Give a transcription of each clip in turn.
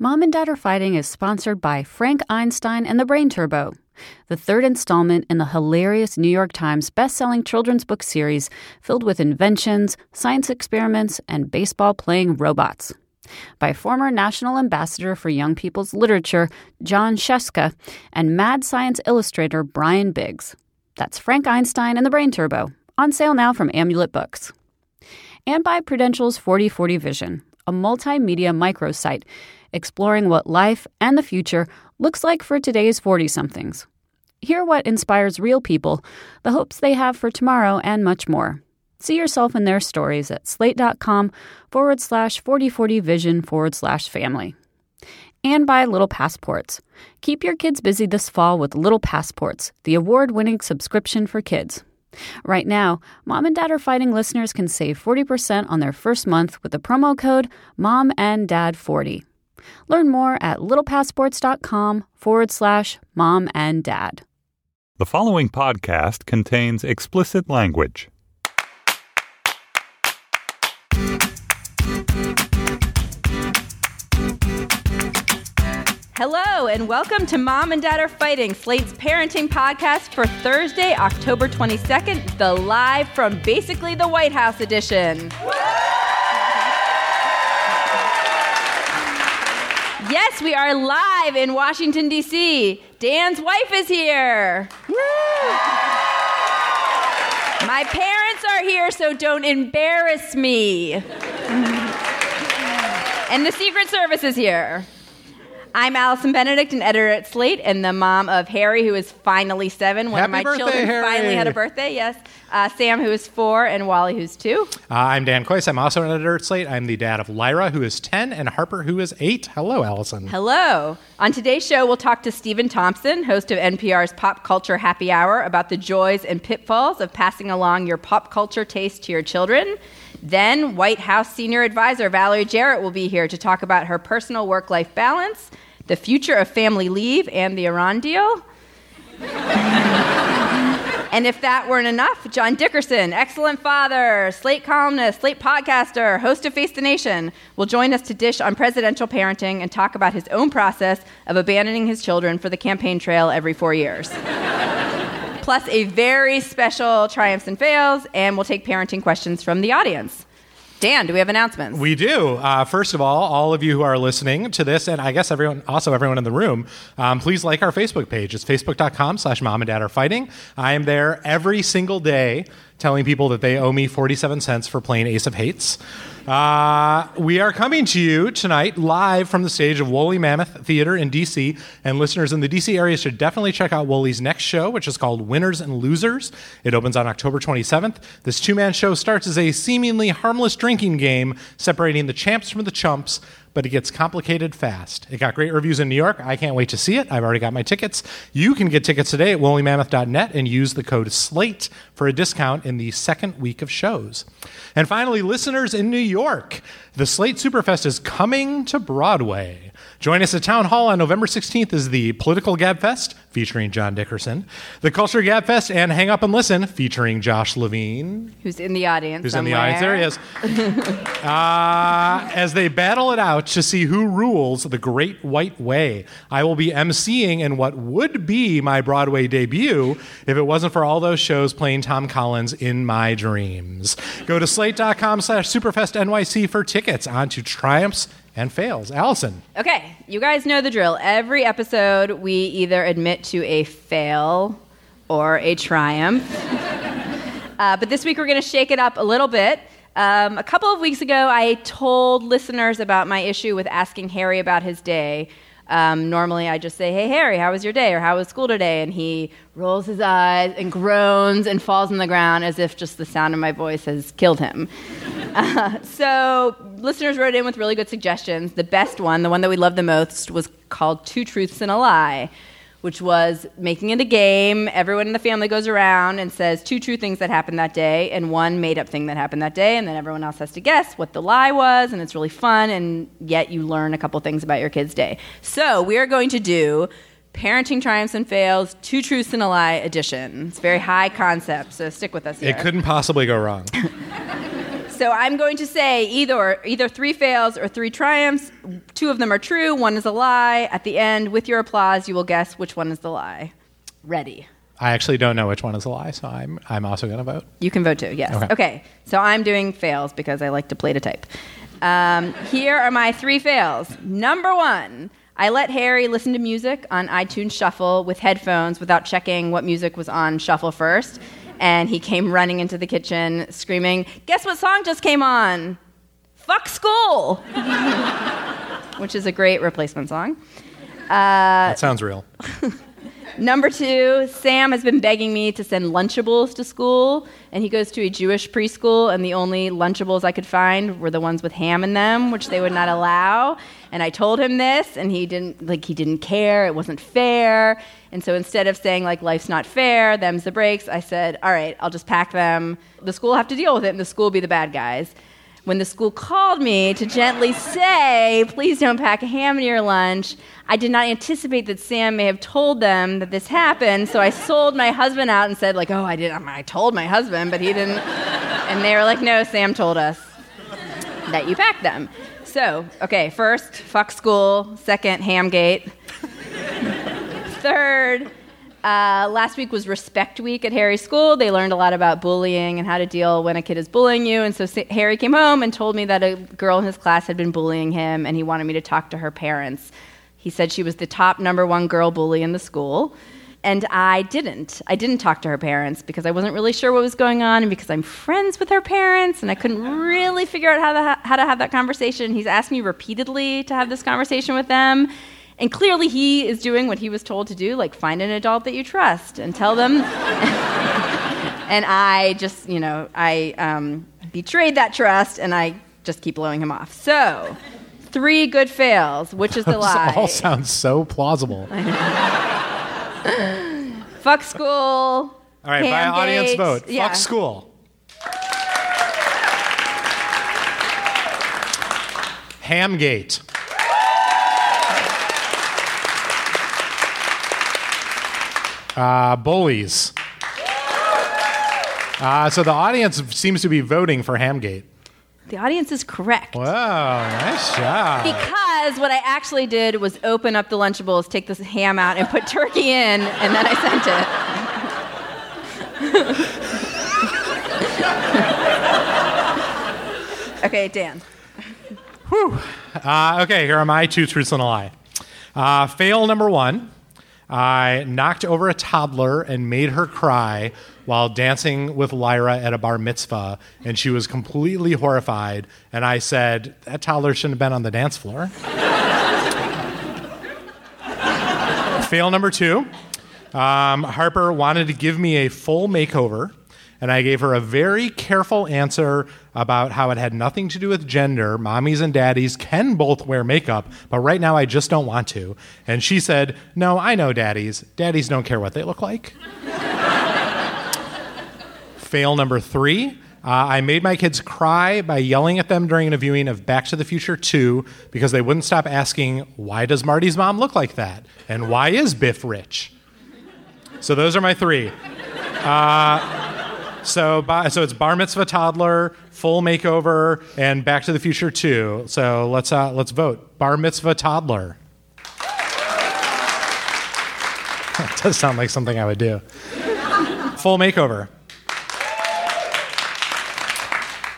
Mom and Dad Are Fighting is sponsored by Frank Einstein and the Brain Turbo, the third installment in the hilarious New York Times bestselling children's book series filled with inventions, science experiments, and baseball playing robots. By former National Ambassador for Young People's Literature, Jon Scieszka and mad science illustrator Brian Biggs. That's Frank Einstein and the Brain Turbo, on sale now from Amulet Books. And by Prudential's 4040 Vision, a multimedia microsite exploring what life and the future looks like for today's 40 somethings. Hear what inspires real people, the hopes they have for tomorrow, and much more. See yourself in their stories at slate.com forward slash 4040 vision forward slash family. And buy Little Passports. Keep your kids busy this fall with Little Passports, the award winning subscription for kids. Right now, Mom and Dad Are Fighting listeners can save 40% on their first month with the promo code MOM and Dad 40. Learn more at littlepassports.com forward slash mom and dad. The following podcast contains explicit language. Hello, and welcome to Mom and Dad Are Fighting, Slate's parenting podcast for Thursday, October 22nd, the live from basically the White House edition. Yes, we are live in Washington, D.C. Dan's wife is here. My parents are here, so don't embarrass me. and the Secret Service is here. I'm Allison Benedikt, an editor at Slate, and the mom of Harry, who is finally seven. One Happy of my birthday, children Harry. finally had a birthday, yes. Uh, Sam, who is four, and Wally, who's two. Uh, I'm Dan Kois. I'm also an editor at Slate. I'm the dad of Lyra, who is 10, and Harper, who is 8. Hello, Allison. Hello. On today's show, we'll talk to Stephen Thompson, host of NPR's Pop Culture Happy Hour, about the joys and pitfalls of passing along your pop culture taste to your children. Then, White House senior advisor Valerie Jarrett will be here to talk about her personal work life balance, the future of family leave, and the Iran deal. And if that weren't enough, John Dickerson, excellent father, Slate columnist, Slate podcaster, host of Face the Nation, will join us to dish on presidential parenting and talk about his own process of abandoning his children for the campaign trail every four years. Plus, a very special triumphs and fails, and we'll take parenting questions from the audience. Dan, do we have announcements? We do. Uh, first of all, all of you who are listening to this, and I guess everyone, also everyone in the room, um, please like our Facebook page. It's facebook.com slash mom and dad are fighting. I am there every single day telling people that they owe me 47 cents for playing Ace of Hates. Uh, we are coming to you tonight live from the stage of Woolly Mammoth Theater in DC. And listeners in the DC area should definitely check out Woolly's next show, which is called Winners and Losers. It opens on October 27th. This two man show starts as a seemingly harmless drinking game separating the champs from the chumps but it gets complicated fast. It got great reviews in New York. I can't wait to see it. I've already got my tickets. You can get tickets today at woollymammoth.net and use the code SLATE for a discount in the second week of shows. And finally, listeners in New York, the Slate Superfest is coming to Broadway. Join us at Town Hall on November 16th is the Political Gab Fest featuring John Dickerson, the Culture Gab Fest, and Hang Up and Listen featuring Josh Levin. Who's in the audience? Who's somewhere. in the audience? There he is. uh, as they battle it out to see who rules the Great White Way. I will be emceeing in what would be my Broadway debut if it wasn't for all those shows playing Tom Collins in my dreams. Go to slate.com slash superfestnyc for tickets on to triumphs and fails. Allison. Okay, you guys know the drill. Every episode, we either admit to a fail or a triumph. uh, but this week, we're going to shake it up a little bit. Um, a couple of weeks ago, I told listeners about my issue with asking Harry about his day. Um, normally, I just say, Hey, Harry, how was your day? Or how was school today? And he rolls his eyes and groans and falls on the ground as if just the sound of my voice has killed him. Uh, so, listeners wrote in with really good suggestions. The best one, the one that we loved the most, was called Two Truths and a Lie, which was making it a game. Everyone in the family goes around and says two true things that happened that day and one made up thing that happened that day, and then everyone else has to guess what the lie was, and it's really fun, and yet you learn a couple things about your kid's day. So, we are going to do Parenting Triumphs and Fails, Two Truths and a Lie edition. It's very high concept, so stick with us here. It couldn't possibly go wrong. So I'm going to say either either three fails or three triumphs. Two of them are true, one is a lie. At the end, with your applause, you will guess which one is the lie. Ready. I actually don't know which one is a lie, so I'm, I'm also going to vote. You can vote too, yes. Okay. Okay. so I'm doing fails because I like to play to type. Um, here are my three fails. Number one, I let Harry listen to music on iTunes Shuffle with headphones without checking what music was on Shuffle first. And he came running into the kitchen screaming, Guess what song just came on? Fuck School! Which is a great replacement song. Uh, that sounds real. Number two, Sam has been begging me to send Lunchables to school, and he goes to a Jewish preschool, and the only Lunchables I could find were the ones with ham in them, which they would not allow. And I told him this, and he didn't like he didn't care. It wasn't fair. And so instead of saying like life's not fair, them's the breaks, I said, all right, I'll just pack them. The school will have to deal with it, and the school will be the bad guys when the school called me to gently say, please don't pack a ham in your lunch, I did not anticipate that Sam may have told them that this happened, so I sold my husband out and said, like, oh, I did um, I told my husband, but he didn't. And they were like, no, Sam told us that you packed them. So, okay, first, fuck school. Second, Hamgate. Third, uh, last week was Respect Week at Harry's school. They learned a lot about bullying and how to deal when a kid is bullying you. And so Harry came home and told me that a girl in his class had been bullying him, and he wanted me to talk to her parents. He said she was the top number one girl bully in the school. And I didn't. I didn't talk to her parents because I wasn't really sure what was going on and because I'm friends with her parents and I couldn't really figure out how to, how to have that conversation. He's asked me repeatedly to have this conversation with them. And clearly, he is doing what he was told to do like find an adult that you trust and tell them. and I just, you know, I um, betrayed that trust and I just keep blowing him off. So, three good fails. Which is the lie. This lie? all sounds so plausible. Fuck school. All right, by audience vote. Yeah. Fuck school. Hamgate. Uh, bullies. Uh, so the audience seems to be voting for Hamgate. The audience is correct. Wow, nice job. Because what I actually did was open up the Lunchables, take this ham out, and put turkey in, and then I sent it. okay, Dan. Uh, okay, here are my two truths and a lie. Uh, fail number one. I knocked over a toddler and made her cry while dancing with Lyra at a bar mitzvah, and she was completely horrified. And I said, That toddler shouldn't have been on the dance floor. Fail number two um, Harper wanted to give me a full makeover, and I gave her a very careful answer about how it had nothing to do with gender. Mommies and daddies can both wear makeup, but right now I just don't want to. And she said, No, I know daddies. Daddies don't care what they look like. Fail number three. Uh, I made my kids cry by yelling at them during a viewing of Back to the Future 2 because they wouldn't stop asking, Why does Marty's mom look like that? And why is Biff rich? So those are my three. Uh, so, so it's bar mitzvah toddler, full makeover, and Back to the Future 2. So let's uh, let's vote. Bar mitzvah toddler. that does sound like something I would do. full makeover.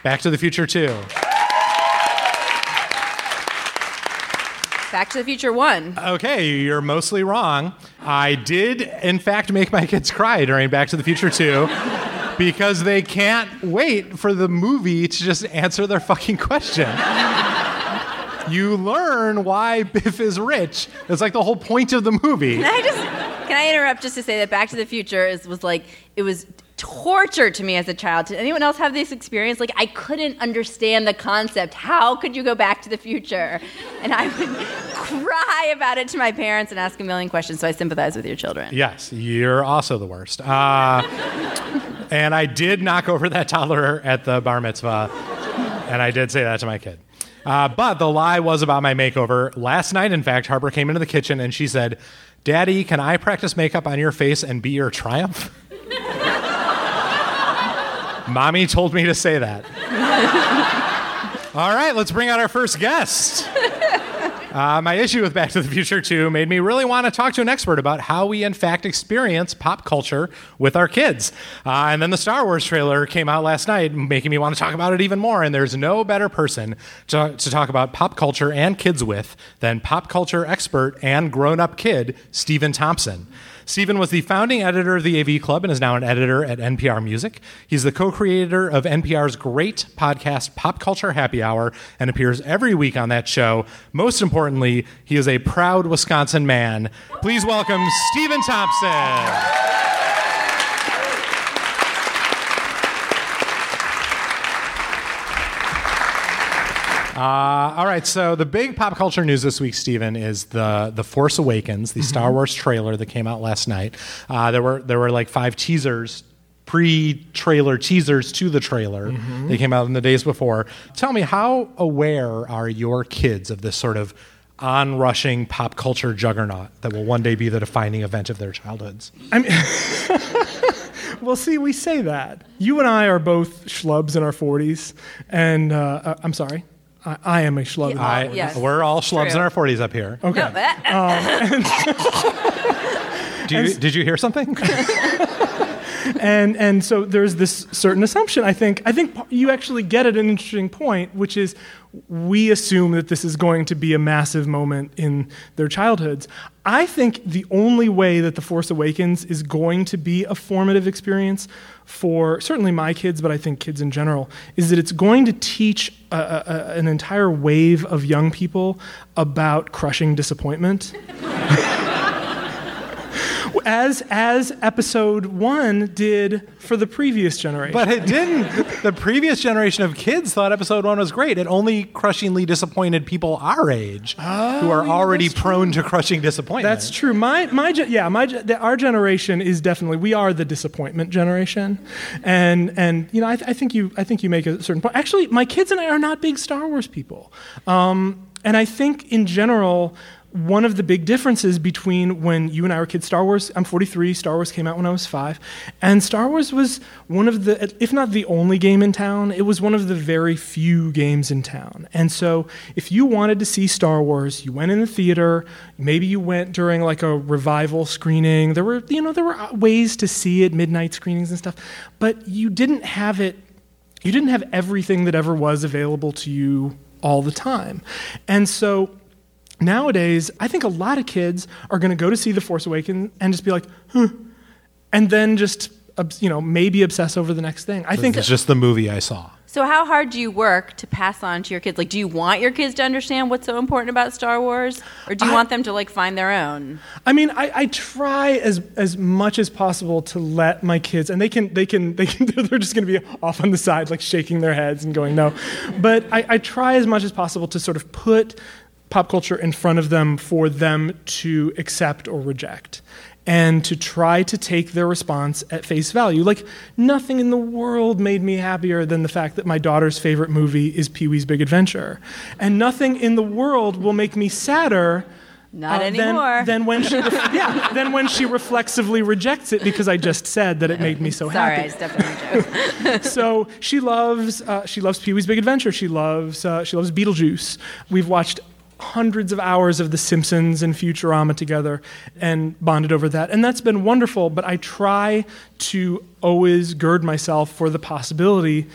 Back to the Future 2. Back to the Future 1. Okay, you're mostly wrong. I did, in fact, make my kids cry during Back to the Future 2 because they can't wait for the movie to just answer their fucking question. you learn why Biff is rich. It's like the whole point of the movie. Can I just can I interrupt just to say that Back to the Future is was like it was torture to me as a child. Did anyone else have this experience? Like, I couldn't understand the concept. How could you go back to the future? And I would cry about it to my parents and ask a million questions. So I sympathize with your children. Yes, you're also the worst. Uh, and I did knock over that toddler at the bar mitzvah, and I did say that to my kid. Uh, but the lie was about my makeover. Last night, in fact, Harper came into the kitchen and she said, Daddy, can I practice makeup on your face and be your triumph? Mommy told me to say that. All right, let's bring out our first guest. Uh, my issue with Back to the Future 2 made me really want to talk to an expert about how we, in fact, experience pop culture with our kids. Uh, and then the Star Wars trailer came out last night, making me want to talk about it even more. And there's no better person to, to talk about pop culture and kids with than pop culture expert and grown up kid, Stephen Thompson. Stephen was the founding editor of the AV Club and is now an editor at NPR Music. He's the co creator of NPR's great podcast, Pop Culture Happy Hour, and appears every week on that show. Most importantly, he is a proud Wisconsin man. Please welcome Stephen Thompson. Uh, all right, so the big pop culture news this week, Stephen, is the the Force Awakens, the mm-hmm. Star Wars trailer that came out last night. Uh, there were there were like five teasers pre-trailer teasers to the trailer. Mm-hmm. They came out in the days before. Tell me, how aware are your kids of this sort of onrushing pop culture juggernaut that will one day be the defining event of their childhoods? I mean, well, see, we say that. You and I are both schlubs in our 40s, and uh, uh, I'm sorry. I, I am a schlub. Yeah, I, yes. We're all schlubs True. in our 40s up here. Okay. No, um, Do you, did you hear something? and and so there's this certain assumption. I think I think you actually get at an interesting point, which is we assume that this is going to be a massive moment in their childhoods. I think the only way that The Force Awakens is going to be a formative experience for certainly my kids, but I think kids in general, is that it's going to teach a, a, an entire wave of young people about crushing disappointment. as as episode one did for the previous generation. But it didn't. the previous generation of kids thought episode one was great. It only crushingly disappointed people our age oh, who are yeah, already prone true. to crushing disappointment. That's true. My my yeah my the, our generation is definitely we are the disappointment generation, and and you know I, th- I think you I think you make a certain point. Actually, my kids and I are not big Star Wars people, um, and I think in general one of the big differences between when you and I were kids, Star Wars, I'm 43, Star Wars came out when I was five, and Star Wars was one of the, if not the only game in town, it was one of the very few games in town. And so if you wanted to see Star Wars, you went in the theater, maybe you went during like a revival screening, there were, you know, there were ways to see it, midnight screenings and stuff, but you didn't have it, you didn't have everything that ever was available to you all the time. And so nowadays, I think a lot of kids are going to go to see The Force Awakens and just be like, huh, and then just you know maybe obsess over the next thing. I think it's just the movie I saw. So how hard do you work to pass on to your kids? Like, do you want your kids to understand what's so important about Star Wars, or do you I- want them to like find their own? I mean, I, I try as as much as possible to let my kids, and they can they can they can they're just going to be off on the side, like shaking their heads and going no. But I, I try as much as possible to sort of put pop culture in front of them for them to accept or reject. And to try to take their response at face value. Like, nothing in the world made me happier than the fact that my daughter's favorite movie is Pee Wee's Big Adventure. And nothing in the world will make me sadder Not uh, anymore. Than, than when she, ref- yeah, then when she reflexively rejects it because I just said that it made me so happy. Sorry, I stepped on so she loves uh, she loves Pee Wee's Big Adventure. She loves uh, she loves Beetlejuice. We've watched hundreds of hours of The Simpsons and Futurama together and bonded over that, and that's been wonderful. But I try to always gird myself for the possibility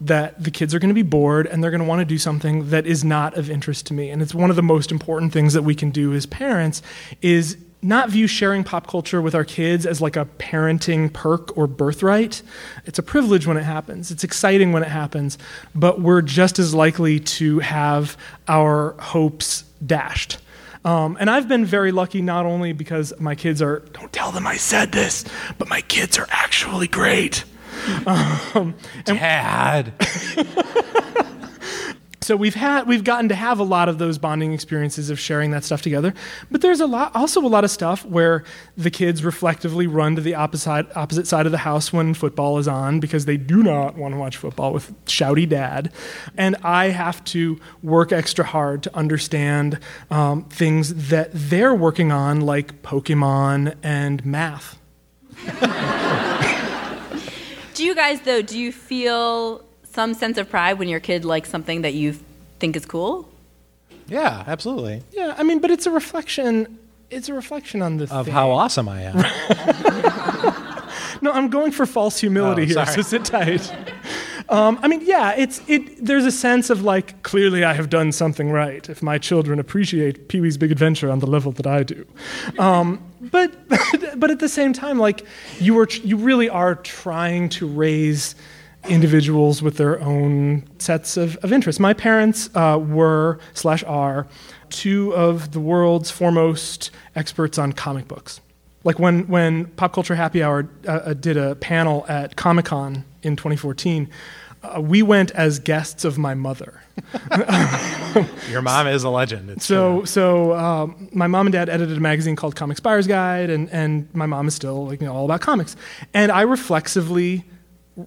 that the kids are going to be bored and they're going to want to do something that is not of interest to me and it's one of the most important things that we can do as parents is not view sharing pop culture with our kids as like a parenting perk or birthright. It's a privilege when it happens. It's exciting when it happens, but we're just as likely to have our hopes dashed. Um, and I've been very lucky not only because my kids are, don't tell them I said this, but my kids are actually great. Um, Dad. so we've had we've gotten to have a lot of those bonding experiences of sharing that stuff together but there's a lot also a lot of stuff where the kids reflectively run to the opposite opposite side of the house when football is on because they do not want to watch football with shouty dad and i have to work extra hard to understand um, things that they're working on like pokemon and math do you guys though? Do you feel some sense of pride when your kid likes something that you think is cool? Yeah, absolutely. yeah i mean but it's a reflection it's a reflection on the Of thing. how awesome I am. No, I'm going for false humility Oh, here, sorry. so sit tight. Um, I mean, yeah, it's it. There's a sense of like, clearly, I have done something right if my children appreciate Pee Wee's Big Adventure on the level that I do. Um, but but at the same time, like, you were, you really are trying to raise individuals with their own sets of, of interests. My parents uh, were slash are two of the world's foremost experts on comic books. Like when, when Pop Culture Happy Hour uh, uh, did a panel at Comic Con in 2014, uh, we went as guests of my mother. Your mom is a legend. It's So, true. so um, my mom and dad edited a magazine called Comics Buyer's Guide, and, and my mom is still like, you know, all about comics. And I reflexively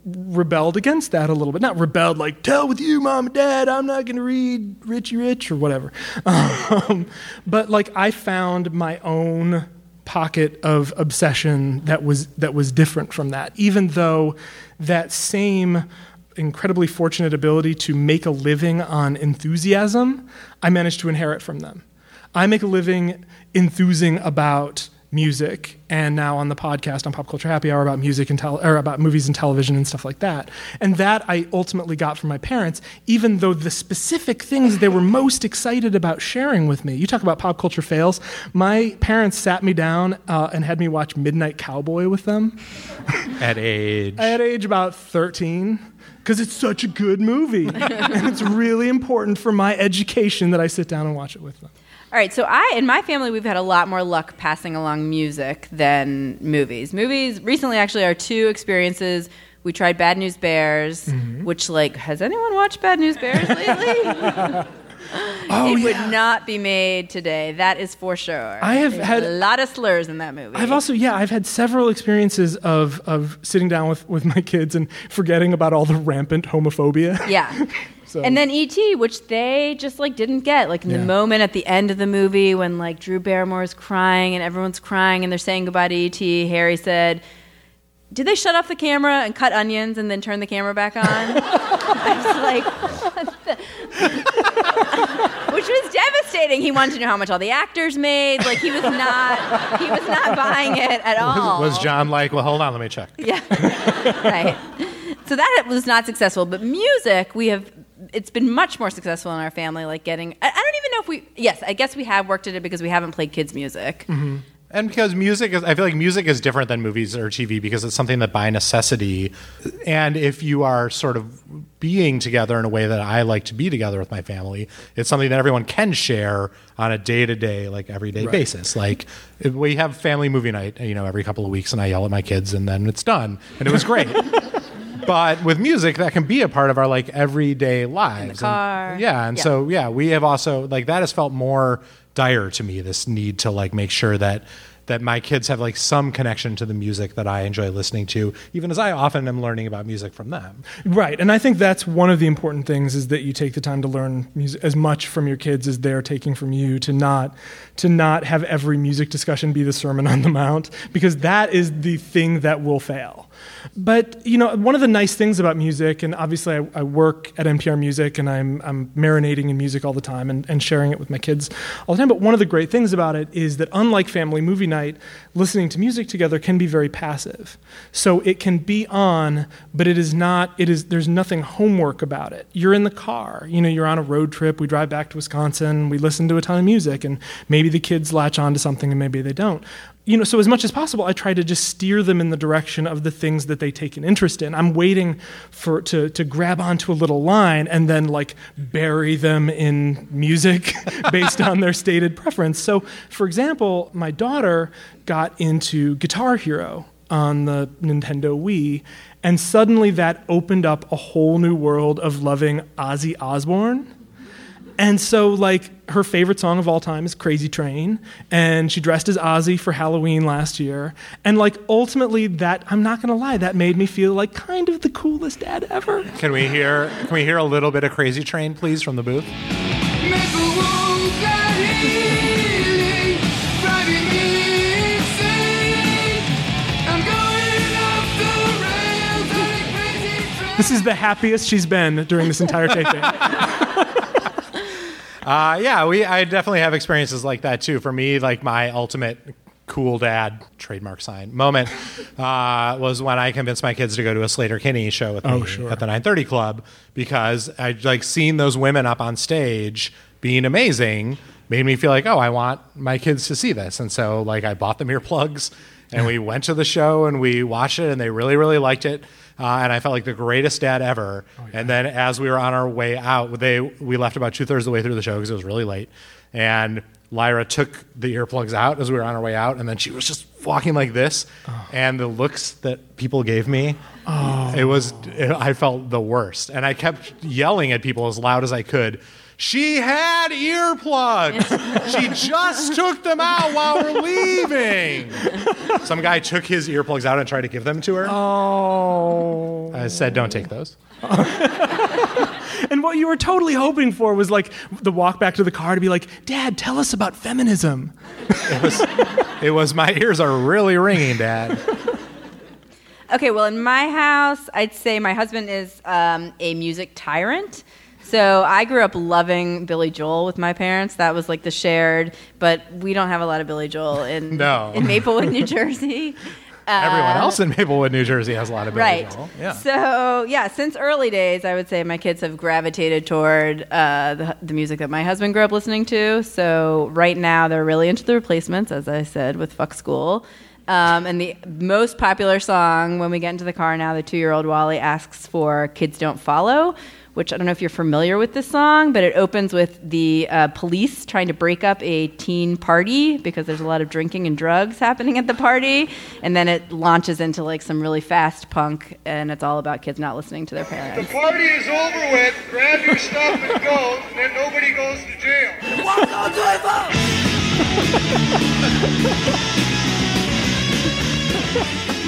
rebelled against that a little bit. Not rebelled like, tell with you, mom and dad, I'm not going to read Richie Rich or whatever. Um, but like, I found my own pocket of obsession that was that was different from that even though that same incredibly fortunate ability to make a living on enthusiasm I managed to inherit from them. I make a living enthusing about music and now on the podcast on Pop Culture Happy Hour about music and tel- or about movies and television and stuff like that. And that I ultimately got from my parents, even though the specific things they were most excited about sharing with me. You talk about pop culture fails. My parents sat me down uh, and had me watch Midnight Cowboy with them. at age. At age about 13, because it's such a good movie. and it's really important for my education that I sit down and watch it with them. All right, so I in my family we've had a lot more luck passing along music than movies. Movies recently actually are two experiences. We tried Bad News Bears, Mm-hmm. which like has anyone watched Bad News Bears lately? Oh, it yeah. would not be made today. That is for sure. I have There's had- a lot of slurs in that movie. I've also, yeah, I've had several experiences of, of sitting down with, with my kids and forgetting about all the rampant homophobia. Yeah. So- And then E.T., which they just like didn't get, like in the moment at the end of the movie when like Drew Barrymore's crying and everyone's crying and they're saying goodbye to E.T. Harry said, "Did they shut off the camera and cut onions and then turn the camera back on?" I was like, which was devastating. He wanted to know how much all the actors made. Like he was not, he was not buying it at all. Was John like, well, hold on, let me check. Yeah. right. So that was not successful. But music, we have it's been much more successful in our family. Like getting, I, I don't even know if we. Yes, I guess we have worked at it because we haven't played kids music. Mm-hmm. And because music is, I feel like music is different than movies or TV because it's something that by necessity, and if you are sort of being together in a way that I like to be together with my family, it's something that everyone can share on a day to day, like everyday Right. basis. Like if we have family movie night, you know, every couple of weeks, and I yell at my kids, and then it's done, and it was great. but with music, that can be a part of our like everyday lives. And- car. yeah, and Yeah. so yeah, we have also like that has felt more dire to me. This need to like make sure that that my kids have like some connection to the music that I enjoy listening to, even as I often am learning about music from them. Right, and I think that's one of the important things is that you take the time to learn music as much from your kids as they're taking from you. To not to not have every music discussion be the Sermon on the Mount, because that is the thing that will fail. But you know, one of the nice things about music, and obviously I, I work at NPR Music, and I'm I'm marinating in music all the time and, and sharing it with my kids all the time. But one of the great things about it is that unlike family movie night, listening to music together can be very passive. So it can be on, but it is not. It is there's nothing homework about it. You're in the car. You know, you're on a road trip. We drive back to Wisconsin. We listen to a ton of music, and maybe the kids latch on to something, and maybe they don't you know, so as much as possible, I try to just steer them in the direction of the things that they take an interest in. I'm waiting for to to grab onto a little line and then like bury them in music based on their stated preference. So, for example, my daughter got into Guitar Hero on the Nintendo Wii, and suddenly that opened up a whole new world of loving Ozzy Osbourne. And so, like, her favorite song of all time is Crazy Train, and she dressed as Ozzy for Halloween last year. And, like, ultimately, that, I'm not gonna lie, that made me feel like kind of the coolest dad ever. Can we hear can we hear a little bit of Crazy Train, please, from the booth? This is the happiest she's been during this entire taping. Uh, yeah, we I definitely have experiences like that too. For me, like my ultimate cool dad trademark sign moment uh, was when I convinced my kids to go to a Sleater-Kinney show with me Oh, sure. at the 930 Club because I like seeing those women up on stage being amazing made me feel like oh I want my kids to see this and so like I bought them earplugs and we went to the show and we watched it and they really really liked it uh, and I felt like the greatest dad ever. And then as we were on our way out, they we left about two thirds of the way through the show because it was really late, and Lyra took the earplugs out as we were on our way out, and then she was just walking like this, and the looks that people gave me, it was I felt the worst, and I kept yelling at people as loud as I could. She had earplugs. she just took them out while we're leaving. Some guy took his earplugs out and tried to give them to her. Oh. I said, don't take those. And what you were totally hoping for was like the walk back to the car to be like, Dad, tell us about feminism. It was, it was my ears are really ringing, Dad. Okay, well, in my house, I'd say my husband is um, a music tyrant. So I grew up loving Billy Joel with my parents. That was like the shared, but we don't have a lot of Billy Joel in No. in Maplewood, New Jersey. Everyone else in Maplewood, New Jersey has a lot of Billy right. Joel. Yeah. So yeah, since early days, I would say my kids have gravitated toward uh, the, the music that my husband grew up listening to. So right now, they're really into the replacements, as I said, with "Fuck School." Um, and the most popular song when we get into the car now, the two-year-old Wally asks for "Kids Don't Follow." Which I don't know if you're familiar with this song, but it opens with the uh, police trying to break up a teen party because there's a lot of drinking and drugs happening at the party, and then it launches into like some really fast punk, and it's all about kids not listening to their parents. The party is over with. Grab your stuff and go, and then nobody goes to jail.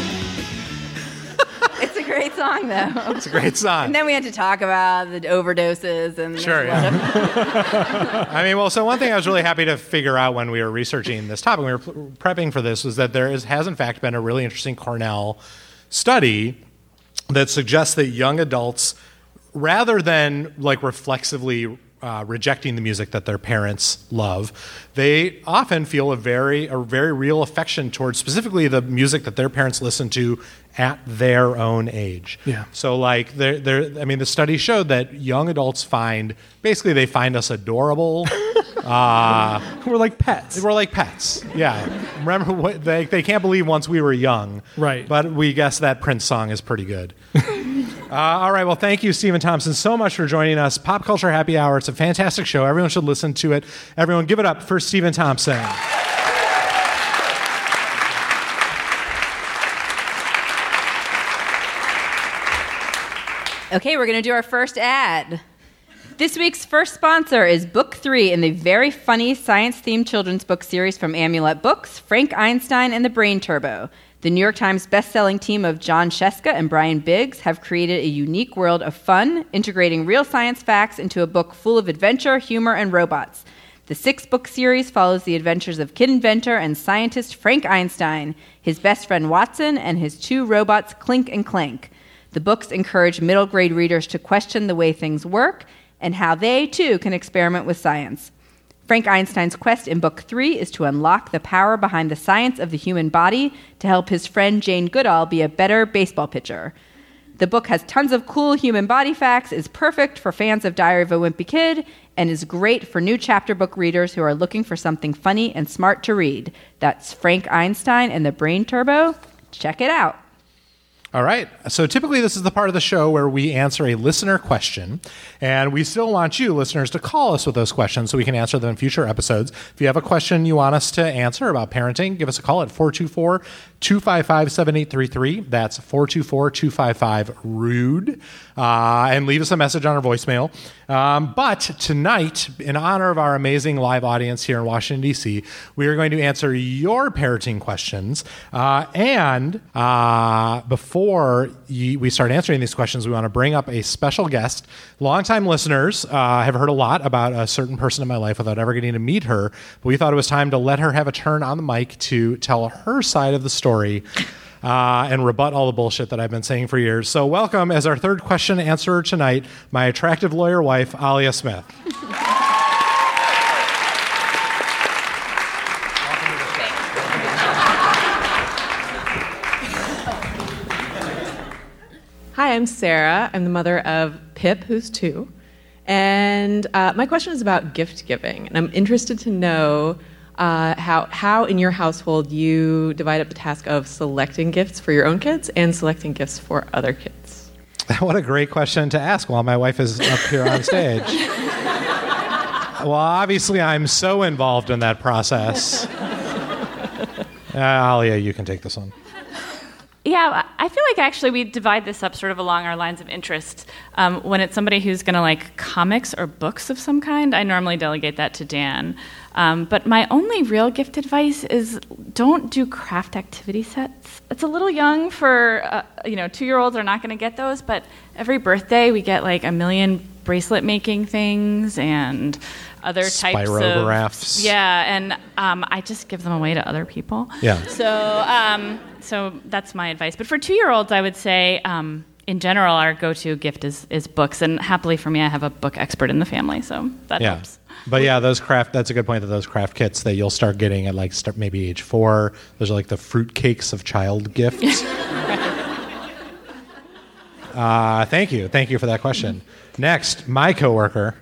It's a great song, though. It's a great song. And then we had to talk about the overdoses and Sure, yeah. I mean, well, so one thing I was really happy to figure out when we were researching this topic, we were prepping for this, was that there is, has in fact been a really interesting Cornell study that suggests that young adults, rather than like reflexively uh, rejecting the music that their parents love, they often feel a very a very real affection towards specifically the music that their parents listen to at their own age. Yeah. So like they're, they're I mean the study showed that young adults find basically they find us adorable. uh, We're like pets. we're like pets. Yeah. Remember what they they can't believe once we were young. Right. But we guess that Prince song is pretty good. Uh, all right. Well, thank you, Stephen Thompson, so much for joining us. Pop Culture Happy Hour. It's a fantastic show. Everyone should listen to it. Everyone, give it up for Stephen Thompson. Okay, we're going to do our first ad. This week's first sponsor is book three in the very funny science themed children's book series from Amulet Books Frank Einstein and the Brain Turbo. The New York Times bestselling team of Jon Scieszka and Brian Biggs have created a unique world of fun, integrating real science facts into a book full of adventure, humor, and robots. The six book series follows the adventures of kid inventor and scientist Frank Einstein, his best friend Watson, and his two robots, Klink and Klank. The books encourage middle grade readers to question the way things work and how they, too, can experiment with science. Frank Einstein's quest in Book Three is to unlock the power behind the science of the human body to help his friend Jane Goodall be a better baseball pitcher. The book has tons of cool human body facts, is perfect for fans of Diary of a Wimpy Kid, and is great for new chapter book readers who are looking for something funny and smart to read. That's Frank Einstein and the Brain Turbo. Check it out. All right. So typically, this is the part of the show where we answer a listener question. And we still want you, listeners, to call us with those questions so we can answer them in future episodes. If you have a question you want us to answer about parenting, give us a call at 424 255 7833. That's 424 255 Rude. Uh, and leave us a message on our voicemail. Um, but tonight, in honor of our amazing live audience here in Washington, D.C., we are going to answer your parenting questions. Uh, and uh, before we start answering these questions, we want to bring up a special guest. Longtime listeners uh, have heard a lot about a certain person in my life without ever getting to meet her. But we thought it was time to let her have a turn on the mic to tell her side of the story. Uh, and rebut all the bullshit that I've been saying for years. So, welcome as our third question answerer tonight, my attractive lawyer wife, Alia Smith. Hi, I'm Sarah. I'm the mother of Pip, who's two. And uh, my question is about gift giving. And I'm interested to know uh, how, how in your household you divide up the task of selecting gifts for your own kids and selecting gifts for other kids. What a great question to ask while my wife is up here on stage. well, obviously, I'm so involved in that process. Uh, Alia, you can take this one. Yeah, I feel like actually we divide this up sort of along our lines of interest. Um, when it's somebody who's going to like comics or books of some kind, I normally delegate that to Dan. Um, but my only real gift advice is don't do craft activity sets. It's a little young for, uh, you know, two year olds are not going to get those, but every birthday we get like a million bracelet making things and other types of. Yeah, and um, I just give them away to other people. Yeah. So, um, so that's my advice. But for two-year-olds, I would say, um, in general, our go-to gift is is books. And happily for me, I have a book expert in the family, so that yeah. helps. But yeah, those craft, that's a good point that those craft kits that you'll start getting at like start maybe age four, those are like the fruit cakes of child gifts. uh, thank you. Thank you for that question. Next, my coworker.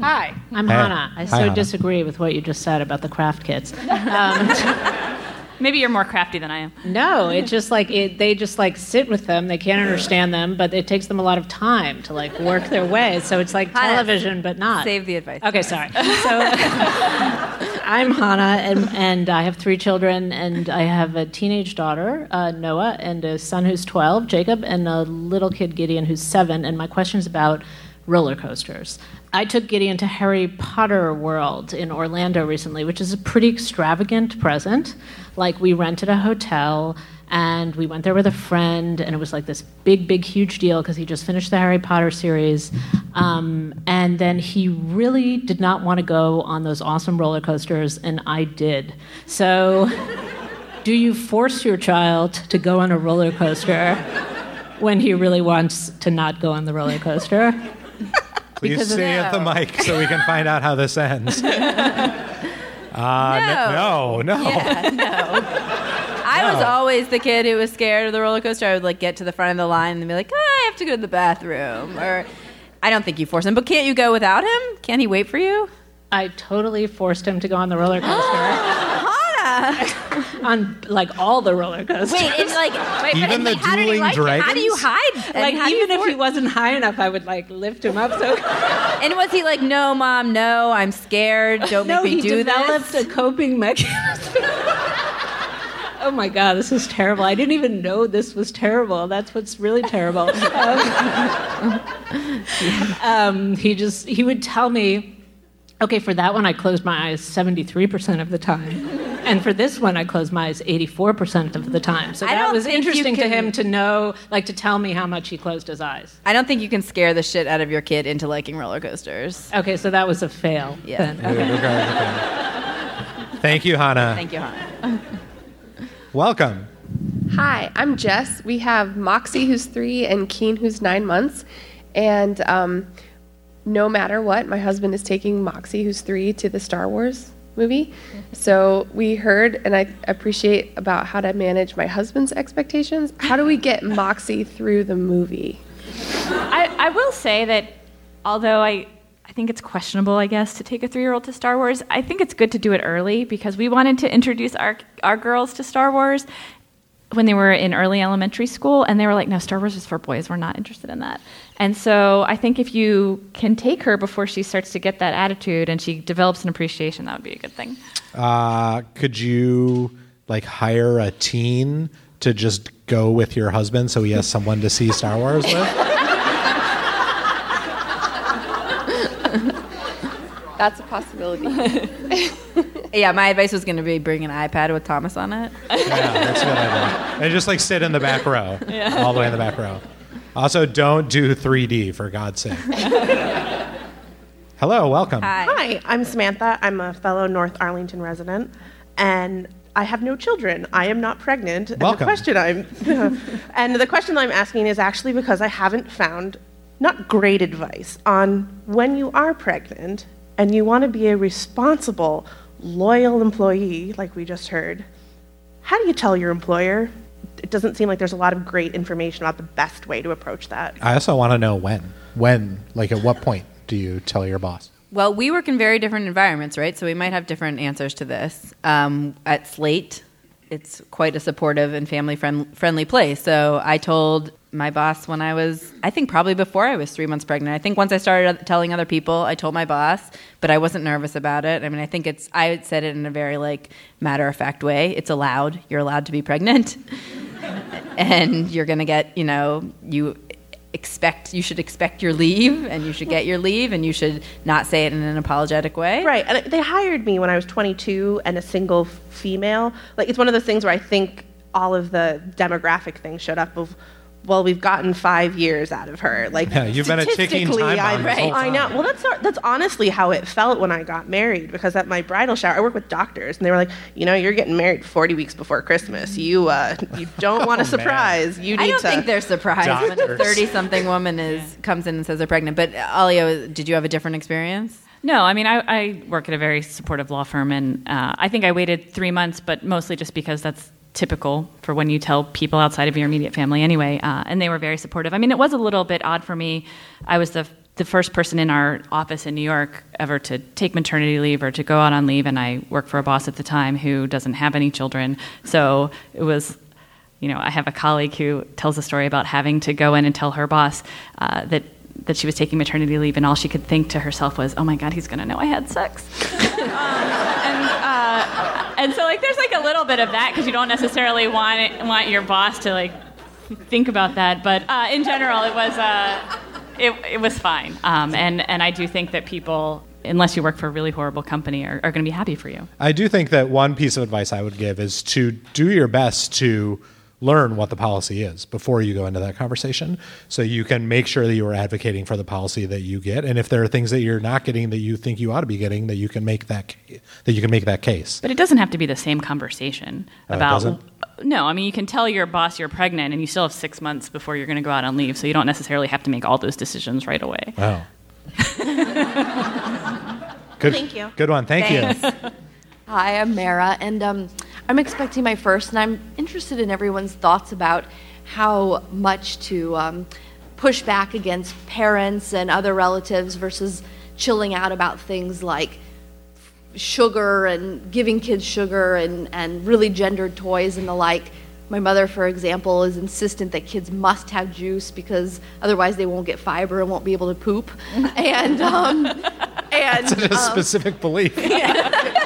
Hi, I'm Hey. Hanna. I Hi, so Hanna. disagree with what you just said about the craft kits. Um, Maybe you're more crafty than I am. no, it's just like it, they just like sit with them. They can't understand them, but it takes them a lot of time to like work their way. So it's like television, but not. Save the advice. Okay, sorry. So I'm Hanna, and, and I have three children, and I have a teenage daughter, uh, Noah, and a son who's 12, Jacob, and a little kid, Gideon, who's seven. And my question is about roller coasters. I took Gideon to Harry Potter World in Orlando recently, which is a pretty extravagant present. Like, we rented a hotel and we went there with a friend, and it was like this big, big, huge deal because he just finished the Harry Potter series. Um, and then he really did not want to go on those awesome roller coasters, and I did. So, do you force your child to go on a roller coaster when he really wants to not go on the roller coaster? Please Because stay at the mic so we can find out how this ends. Uh, n- no, no. Yeah, no. I was always the kid who was scared of the roller coaster. I would like get to the front of the line and be like, "Ah, I have to go to the bathroom. Or I don't think you force him, but can't you go without him? Can't he wait for you? I totally forced him to go on the roller coaster. on like all the roller coasters. Wait, and like, wait, Even but the how did he dueling like it? How do you hide? And like how even if he wasn't high enough, I would like lift him up. So and was he like, no, mom, no, I'm scared. Don't make no, me he do developed this. a coping mechanism. oh my god, this is terrible. I didn't even know this was terrible. That's what's really terrible. Um, um, he just he would tell me. Okay, for that one, I closed my eyes 73% of the time. And for this one, I closed my eyes 84% of the time. So I that don't was think you interesting to can- him to know, like to tell me how much he closed his eyes. I don't think you can scare the shit out of your kid into liking roller coasters. Okay, so that was a fail. Yeah. then. Okay. Okay, okay. Thank you, Hanna. Thank you, Hanna. Welcome. Hi, I'm Jess. We have Moxie, who's three, and Keen, who's nine months. And um, no matter what, my husband is taking Moxie, who's three, to the Star Wars movie. Mm-hmm. So we heard, and I appreciate about how to manage my husband's expectations. How do we get Moxie through the movie? I, I will say that although I, I think it's questionable, I guess, to take a three year old to Star Wars, I think it's good to do it early because we wanted to introduce our, our girls to Star Wars when they were in early elementary school, and they were like, no, Star Wars is for boys. We're not interested in that. And so I think if you can take her before she starts to get that attitude and she develops an appreciation, that would be a good thing. Uh, could you like hire a teen to just go with your husband so he has someone to see Star Wars with? That's a possibility. Yeah, my advice was going to be bring an iPad with Thomas on it. yeah, that's a good idea. And just like sit in the back row, Yeah. all the way in the back row. Also, don't do 3D for God's sake. Hello, welcome. Hi, I'm Samantha. I'm a fellow North Arlington resident, and I have no children. I am not pregnant. And Welcome. the question I'm and the question I'm asking is actually because I haven't found not great advice on when you are pregnant and you want to be a responsible, loyal employee, like we just heard. How do you tell your employer? It doesn't seem like there's a lot of great information about the best way to approach that. I also want to know when. When, like at what point do you tell your boss? Well, we work in very different environments, right? So we might have different answers to this. Um, at Slate, it's quite a supportive and family friend- friendly place. So I told my boss when I was, I think probably before I was three months pregnant. I think once I started telling other people, I told my boss, but I wasn't nervous about it. I mean, I think it's, I said it in a very like matter of fact way. It's allowed. You're allowed to be pregnant. and you're going to get, you know, you expect you should expect your leave and you should get your leave and you should not say it in an apologetic way. Right. And they hired me when I was 22 and a single female. Like, it's one of those things where I think all of the demographic things showed up of, well, we've gotten five years out of her. Like, Yeah, you've been a ticking statistically, time bomb I, I know. Well, that's that's honestly how it felt when I got married. Because at my bridal shower, I work with doctors, and they were like, you know, you're getting married 40 weeks before Christmas. You uh, you don't want Oh, a surprise. You need I don't to. think they're surprised when a 30 something woman is comes in and says they're pregnant. But uh, Alia, did you have a different experience? No, I mean, I, I work at a very supportive law firm, and uh, I think I waited three months, but mostly just because that's typical for when you tell people outside of your immediate family anyway. Uh, and they were very supportive. I mean, it was a little bit odd for me. I was the the first person in our office in New York ever to take maternity leave or to go out on leave, and I worked for a boss at the time who doesn't have any children. So it was you know, I have a colleague who tells a story about having to go in and tell her boss uh, that that she was taking maternity leave, and all she could think to herself was, "Oh my God, he's going to know I had sex." um, and, and so, like, there's like a little bit of that because you don't necessarily want it, want your boss to like think about that, but uh, in general, it was uh, it, it was fine. Um, and and I do think that people, unless you work for a really horrible company, are, are going to be happy for you. I do think that one piece of advice I would give is to do your best to learn what the policy is before you go into that conversation so you can make sure that you are advocating for the policy that you get and if there are things that you're not getting that you think you ought to be getting that you can make that that you can make that case But it doesn't have to be the same conversation Oh, about. doesn't? no, I mean you can tell your boss you're pregnant, and you still have six months before you're going to go out on leave, so you don't necessarily have to make all those decisions right away. wow Good, Thank you. Good one. Thank you. Hi, I'm Mara, and um, I'm expecting my first, and I'm interested in everyone's thoughts about how much to um, push back against parents and other relatives versus chilling out about things like sugar and giving kids sugar and, and really gendered toys and the like. My mother, for example, is insistent that kids must have juice because otherwise they won't get fiber and won't be able to poop. and um, and a um, specific belief.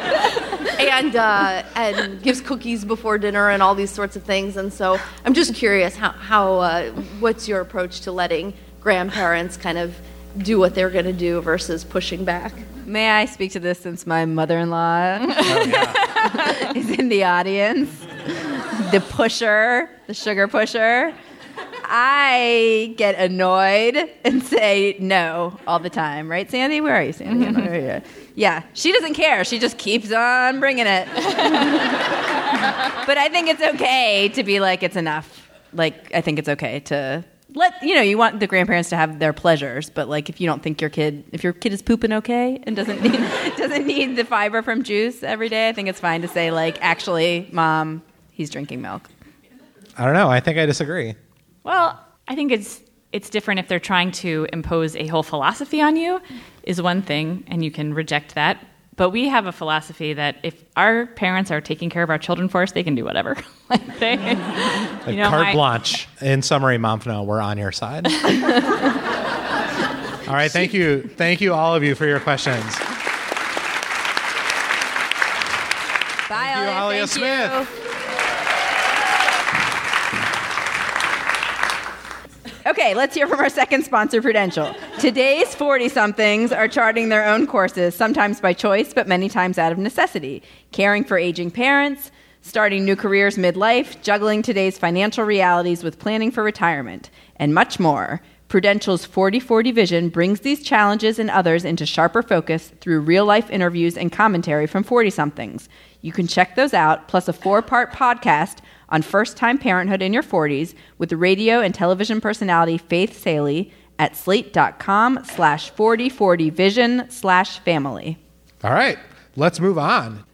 and uh, and gives cookies before dinner and all these sorts of things. And so I'm just curious how how uh, what's your approach to letting grandparents kind of do what they're going to do versus pushing back? May I speak to this since my mother in law is in the audience? The pusher, the sugar pusher. I get annoyed and say no all the time, right, Sandy? Where are you, Sandy? Mm-hmm. I'm not. Yeah, she doesn't care. She just keeps on bringing it. but I think it's okay to be like, it's enough. Like, I think it's okay to let you know you want the grandparents to have their pleasures but like if you don't think your kid if your kid is pooping okay and doesn't need doesn't need the fiber from juice every day i think it's fine to say like actually mom he's drinking milk I don't know. I think I disagree. Well, I think it's it's different if they're trying to impose a whole philosophy on you is one thing and you can reject that. But we have a philosophy that if our parents are taking care of our children for us, they can do whatever. like they, Like you know, carte my- blanche. In summary, Momfno, we're on your side. all right. Thank you. Thank you, all of you, for your questions. bye Thank you, Alia. Alia Thank Smith. you. Okay, let's hear from our second sponsor, Prudential. Today's 40 somethings are charting their own courses, sometimes by choice, but many times out of necessity. Caring for aging parents, starting new careers midlife, juggling today's financial realities with planning for retirement, and much more. Prudential's 40 40 vision brings these challenges and others into sharper focus through real life interviews and commentary from 40 somethings. You can check those out, plus a four part podcast on first time parenthood in your 40s with radio and television personality Faith Salie at slate.com slash 4040vision slash family. All right. Let's move on.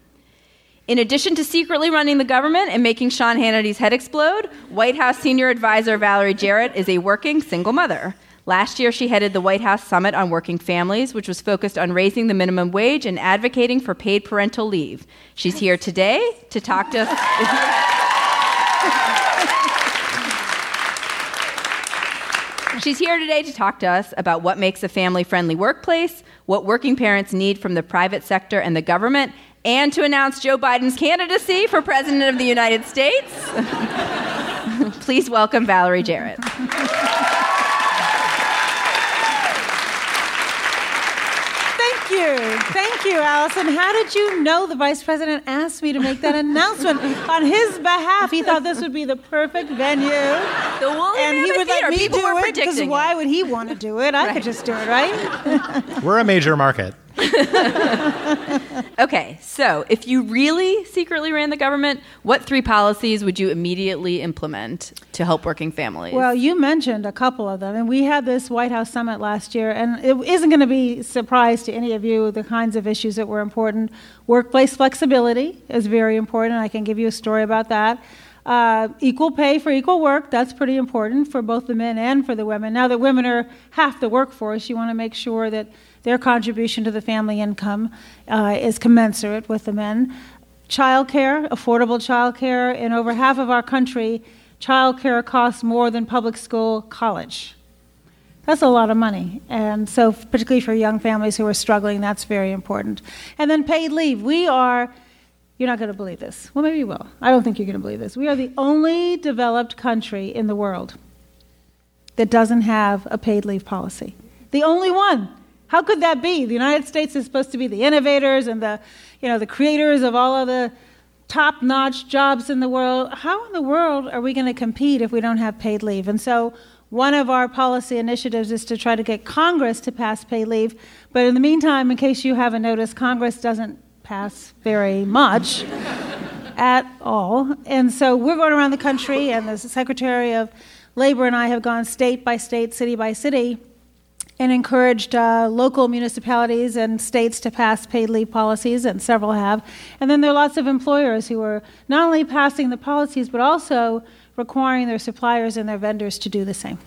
In addition to secretly running the government and making Sean Hannity's head explode, White House senior advisor Valerie Jarrett is a working single mother. Last year, she headed the White House Summit on Working Families, which was focused on raising the minimum wage and advocating for paid parental leave. She's here today to talk to us. She's here today to talk to us about what makes a family friendly workplace, what working parents need from the private sector and the government, and to announce Joe Biden's candidacy for President of the United States. Please welcome Valerie Jarrett. Thank you. Thank you, Allison. How did you know the vice president asked me to make that announcement on his behalf? He thought this would be the perfect venue. The Woolly and he Mammoth would let me People do were it because predicting why would he want to do it? I could just do it, right? We're a major market. Okay, so if you really secretly ran the government, what three policies would you immediately implement to help working families? Well, you mentioned a couple of them, and we had this White House summit last year, and it isn't going to be a surprise to any of you the kinds of issues that were important. Workplace flexibility is very important. I can give you a story about that. Uh, equal pay for equal work, that's pretty important for both the men and for the women. Now that women are half the workforce, you want to make sure that their contribution to the family income uh, is commensurate with the men. Childcare, affordable childcare. In over half of our country, childcare costs more than public school college. That's a lot of money. And so, particularly for young families who are struggling, that's very important. And then paid leave. We are, you're not going to believe this. Well, maybe you will. I don't think you're going to believe this. We are the only developed country in the world that doesn't have a paid leave policy. The only one. How could that be? The United States is supposed to be the innovators and the, you know, the creators of all of the top-notch jobs in the world. How in the world are we going to compete if we don't have paid leave? And so one of our policy initiatives is to try to get Congress to pass paid leave. But in the meantime, in case you haven't noticed, Congress doesn't pass very much at all. And so we're going around the country, and the Secretary of Labor and I have gone state by state, city by city, and encouraged uh, local municipalities and states to pass paid leave policies, and several have. And then there are lots of employers who are not only passing the policies, but also requiring their suppliers and their vendors to do the same.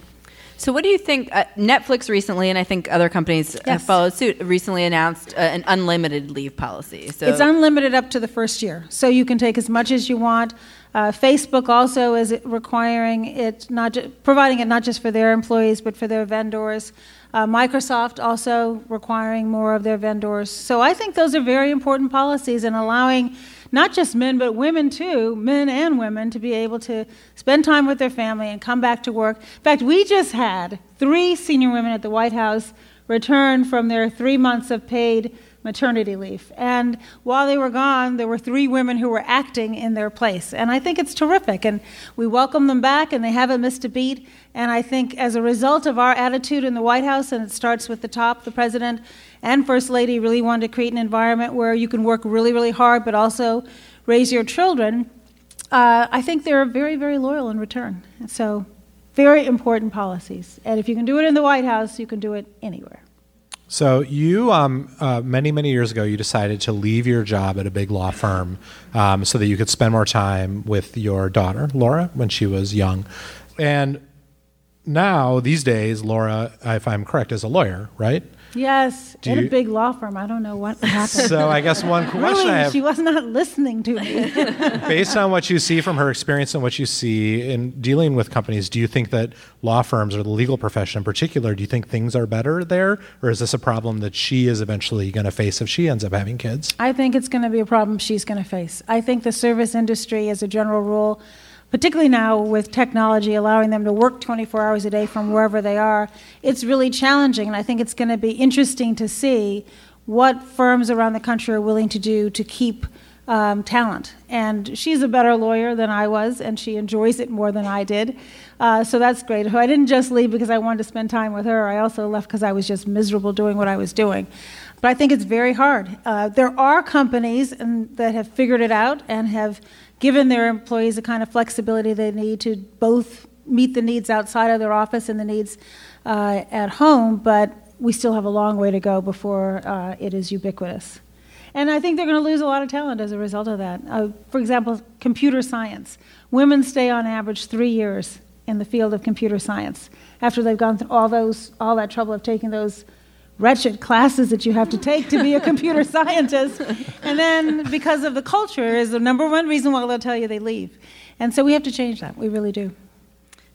So, what do you think? Uh, Netflix recently, and I think other companies have followed suit, recently announced uh, an unlimited leave policy. So, It's unlimited up to the first year, so you can take as much as you want. Uh, Facebook also is requiring it, not ju- providing it not just for their employees but for their vendors. Uh, Microsoft also requiring more of their vendors. So I think those are very important policies and allowing not just men but women too, men and women, to be able to spend time with their family and come back to work. In fact, we just had three senior women at the White House return from their three months of paid maternity leave. And while they were gone, there were three women who were acting in their place. And I think it's terrific. And we welcome them back, and they haven't missed a beat. And I think as a result of our attitude in the White House, and it starts with the top, the president and First Lady really wanted to create an environment where you can work really, really hard, but also raise your children. Uh, I think they're very, very loyal in return. So, very important policies. And if you can do it in the White House, you can do it anywhere. So you, um, uh, many many years ago, you decided to leave your job at a big law firm um, so that you could spend more time with your daughter, Laura, when she was young, and now these days, Laura, if I'm correct, is a lawyer, right? Yes, Do at you- a big law firm. I don't know what happened. So I guess one question really, I have- she was not listening to me. Based on what you see from her experience and what you see in dealing with companies, do you think that law firms or the legal profession in particular, do you think things are better there, or is this a problem that she is eventually going to face if she ends up having kids? I think it's going to be a problem she's going to face. I think the service industry, as a general rule, particularly now with technology allowing them to work 24 hours a day from wherever they are, it's really challenging. And I think it's going to be interesting to see what firms around the country are willing to do to keep um, talent. And she's a better lawyer than I was, and she enjoys it more than I did. Uh, so that's great. I didn't just leave because I wanted to spend time with her. I also left because I was just miserable doing what I was doing. But I think it's very hard. Uh, there are companies and, that have figured it out and have given their employees the kind of flexibility they need to both meet the needs outside of their office and the needs uh, at home, but we still have a long way to go before uh, it is ubiquitous. And I think they're going to lose a lot of talent as a result of that. Uh, for example, computer science. Women stay on average three years in the field of computer science after they've gone through all those all that trouble of taking those wretched classes that you have to take to be a computer scientist. And then because of the culture is the number one reason why they'll tell you they leave. And so we have to change that. We really do.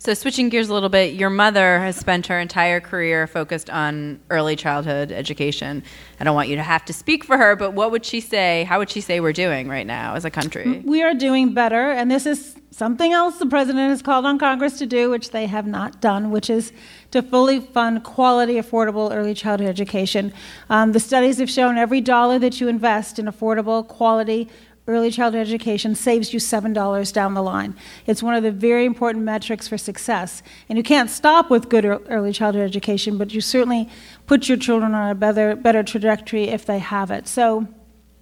So, switching gears a little bit, your mother has spent her entire career focused on early childhood education. I don't want you to have to speak for her, but what would she say? How would she say we're doing right now as a country? We are doing better, and this is something else the president has called on Congress to do, which they have not done, which is to fully fund quality, affordable early childhood education. Um, the studies have shown every dollar that you invest in affordable, quality, early childhood education saves you $7 down the line. It's one of the very important metrics for success. And you can't stop with good early childhood education, but you certainly put your children on a better, better trajectory if they have it. So,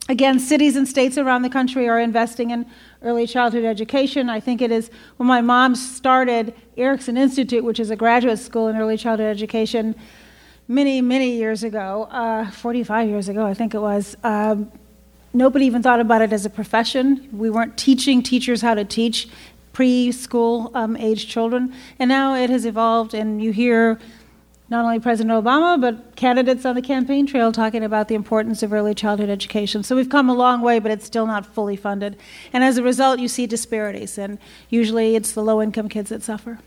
again, cities and states around the country are investing in early childhood education. I think it is when my mom started Erikson Institute, which is a graduate school in early childhood education, many, many years ago, uh, 45 years ago, I think it was. Um, nobody even thought about it as a profession. We weren't teaching teachers how to teach preschool um, age children. And now it has evolved, and you hear not only President Obama, but candidates on the campaign trail talking about the importance of early childhood education. So we've come a long way, but it's still not fully funded. And as a result, you see disparities, and usually it's the low income kids that suffer.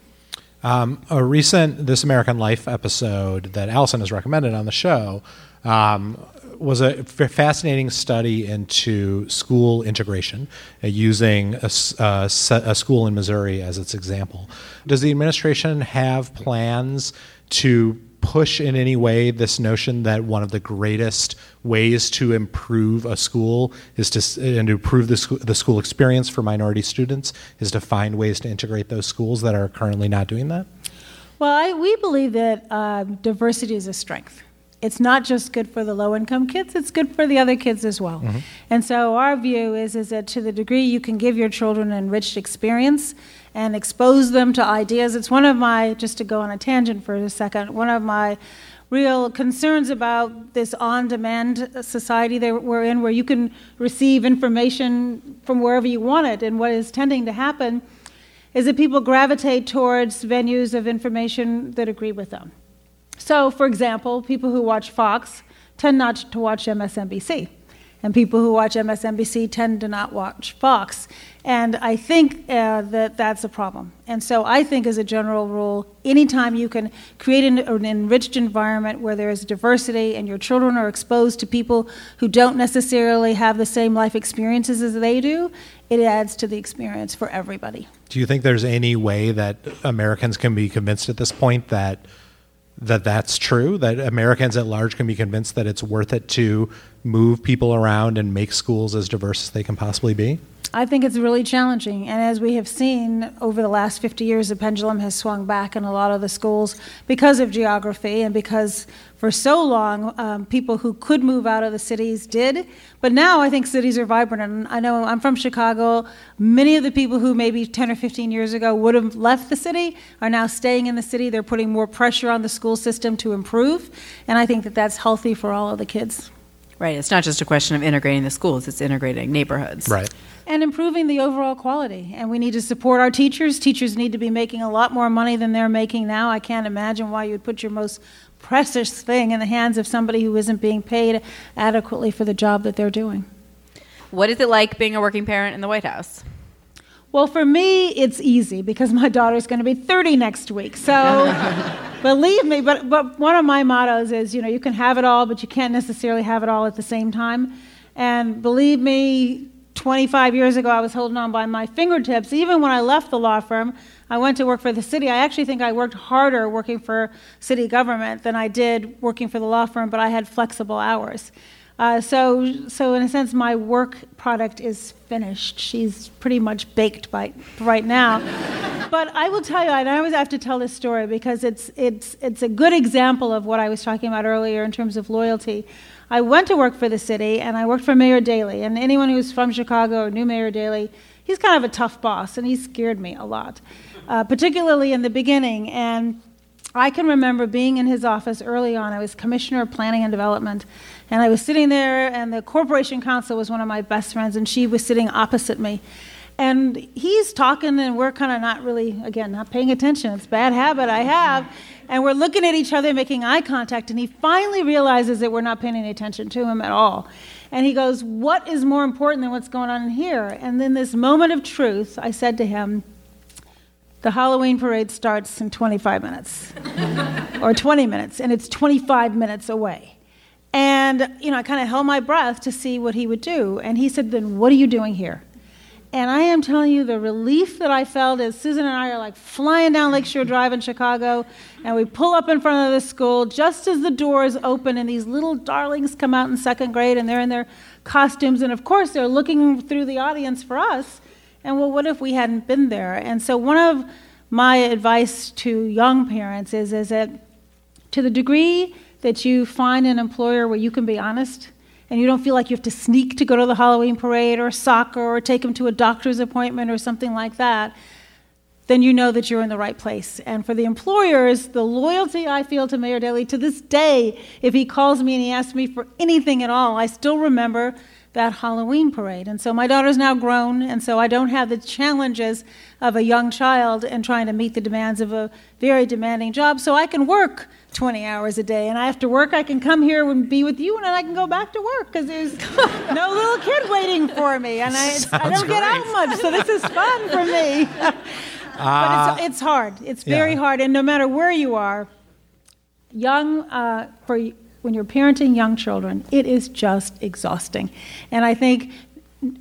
Um, a recent This American Life episode that Allison has recommended on the show um, was a fascinating study into school integration uh, using a, uh, a school in Missouri as its example. Does the administration have plans to push in any way this notion that one of the greatest ways to improve a school is to and to improve the, the school experience for minority students is to find ways to integrate those schools that are currently not doing that? Well, I, we believe that um, diversity is a strength. It's not just good for the low income kids, it's good for the other kids as well. Mm-hmm. And so our view is, is that to the degree you can give your children an enriched experience and expose them to ideas, it's one of my, just to go on a tangent for a second, one of my real concerns about this on demand society that we're in, where you can receive information from wherever you want it. And what is tending to happen is that people gravitate towards venues of information that agree with them. So, for example, people who watch Fox tend not to watch MSNBC. And people who watch MSNBC tend to not watch Fox. And I think uh, that that's a problem. And so I think, as a general rule, anytime you can create an, an, enriched environment where there is diversity and your children are exposed to people who don't necessarily have the same life experiences as they do, it adds to the experience for everybody. Do you think there's any way that Americans can be convinced at this point that that that's true? That Americans at large can be convinced that it's worth it to move people around and make schools as diverse as they can possibly be? I think it's really challenging. And as we have seen over the last 50 years, the pendulum has swung back in a lot of the schools because of geography and because for so long um, people who could move out of the cities did. But now I think cities are vibrant. And I know I'm from Chicago. Many of the people who maybe 10 or 15 years ago would have left the city are now staying in the city. They're putting more pressure on the school system to improve. And I think that that's healthy for all of the kids. Right. It's not just a question of integrating the schools, it's integrating neighborhoods. Right. And improving the overall quality. And we need to support our teachers. Teachers need to be making a lot more money than they're making now. I can't imagine why you'd put your most precious thing in the hands of somebody who isn't being paid adequately for the job that they're doing. What is it like being a working parent in the White House? Well, for me, it's easy because my daughter's going to be 30 next week. So believe me, but, but one of my mottos is you know, you can have it all, but you can't necessarily have it all at the same time. And believe me, 25 years ago, I was holding on by my fingertips. Even when I left the law firm, I went to work for the city. I actually think I worked harder working for city government than I did working for the law firm, but I had flexible hours. Uh, so, so in a sense, my work product is finished. She's pretty much baked by right now. but I will tell you, and I always have to tell this story because it's it's it's a good example of what I was talking about earlier in terms of loyalty. I went to work for the city, and I worked for Mayor Daley. And anyone who's from Chicago or knew Mayor Daley, he's kind of a tough boss, and he scared me a lot, uh, particularly in the beginning. And I can remember being in his office early on. I was commissioner of planning and development, and I was sitting there, and the corporation counsel was one of my best friends, and she was sitting opposite me. And he's talking, and we're kind of not really, again, not paying attention. It's bad habit I have. And we're looking at each other, making eye contact, and he finally realizes that we're not paying any attention to him at all. And he goes, What is more important than what's going on here? And then, this moment of truth, I said to him, the Halloween parade starts in 25 minutes or 20 minutes, and it's 25 minutes away. And, you know, I kind of held my breath to see what he would do. And he said, Then what are you doing here? And I am telling you, the relief that I felt as Susan and I are like flying down Lakeshore Drive in Chicago, and we pull up in front of the school just as the doors open, and these little darlings come out in second grade, and they're in their costumes, and of course, they're looking through the audience for us. And well, what if we hadn't been there? And so, one of my advice to young parents is, is that to the degree that you find an employer where you can be honest and you don't feel like you have to sneak to go to the Halloween parade or soccer or take them to a doctor's appointment or something like that, then you know that you're in the right place. And for the employers, the loyalty I feel to Mayor Daley to this day, if he calls me and he asks me for anything at all, I still remember that Halloween parade. And so my daughter's now grown, and so I don't have the challenges of a young child and trying to meet the demands of a very demanding job. So I can work 20 hours a day. And after work, I can come here and be with you, and then I can go back to work because there's no little kid waiting for me. And I, I don't get out much, so this is fun for me. but it's, Uh, it's hard. It's very yeah. hard. And no matter where you are, young, uh, for when you're parenting young children, it is just exhausting. And I think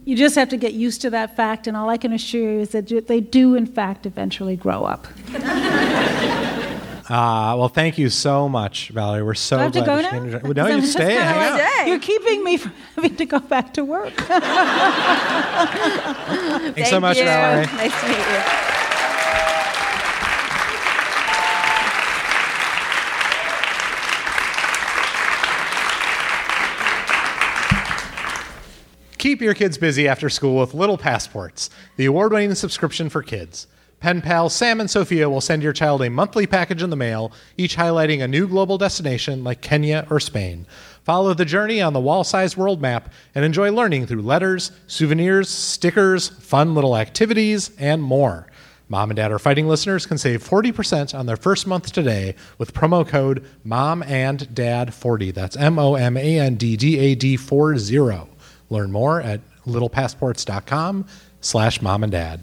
you just have to get used to that fact. And all I can assure you is that they do, in fact, eventually grow up. Uh, well, thank you so much, Valerie. We're so Do I have to glad go that now? you came to- No, I'm you just stay. kinda Hang out. You're keeping me from having to go back to work. Thanks so much, you. Valerie. Nice to meet you. Keep your kids busy after school with Little Passports, the award winning subscription for kids. Pen pals Sam and Sophia will send your child a monthly package in the mail, each highlighting a new global destination like Kenya or Spain. Follow the journey on the wall sized world map and enjoy learning through letters, souvenirs, stickers, fun little activities, and more. Mom and Dad Are Fighting listeners can save 40% on their first month today with promo code MOMANDDAD40. That's M O M A N D D A D 40. Learn more at littlepassports.com slash mom and dad.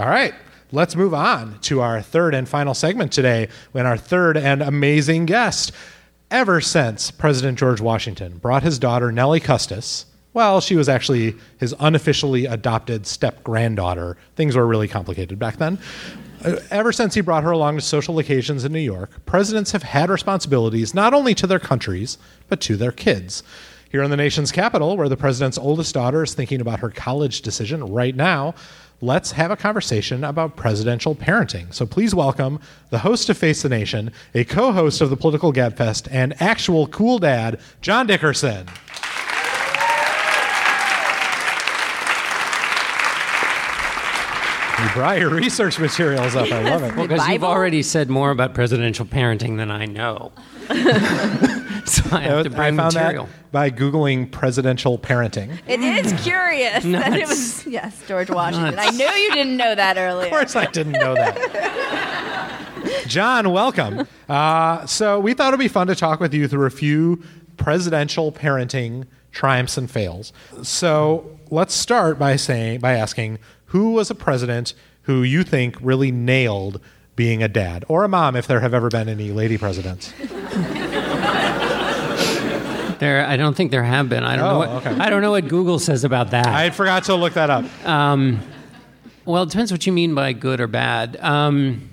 All right, let's move on to our third and final segment today when our third and amazing guest. Ever since President George Washington brought his daughter Nellie Custis, well, she was actually his unofficially adopted step granddaughter. Things were really complicated back then. Uh, Ever since he brought her along to social occasions in New York, presidents have had responsibilities not only to their countries, but to their kids. Here in the nation's capital, where the president's oldest daughter is thinking about her college decision right now, let's have a conversation about presidential parenting. So please welcome the host of Face the Nation, a co host of the Political Gabfest, and actual cool dad, John Dickerson. You brought your research materials up. I love it. Well, because you've already said more about presidential parenting than I know. so I have to bring found material. that by Googling presidential parenting. It is curious that it was yes George Washington. Nuts. I knew you didn't know that earlier. Of course, I didn't know that. John, welcome. Uh, so, we thought it'd be fun to talk with you through a few presidential parenting triumphs and fails. So, let's start by saying by asking who was a president who you think really nailed being a dad or a mom, if there have ever been any lady presidents. There, I don't think there have been. I don't know. Oh, What, okay. I don't know what Google says about that. I forgot to look that up. Um, well, it depends what you mean by good or bad. Um,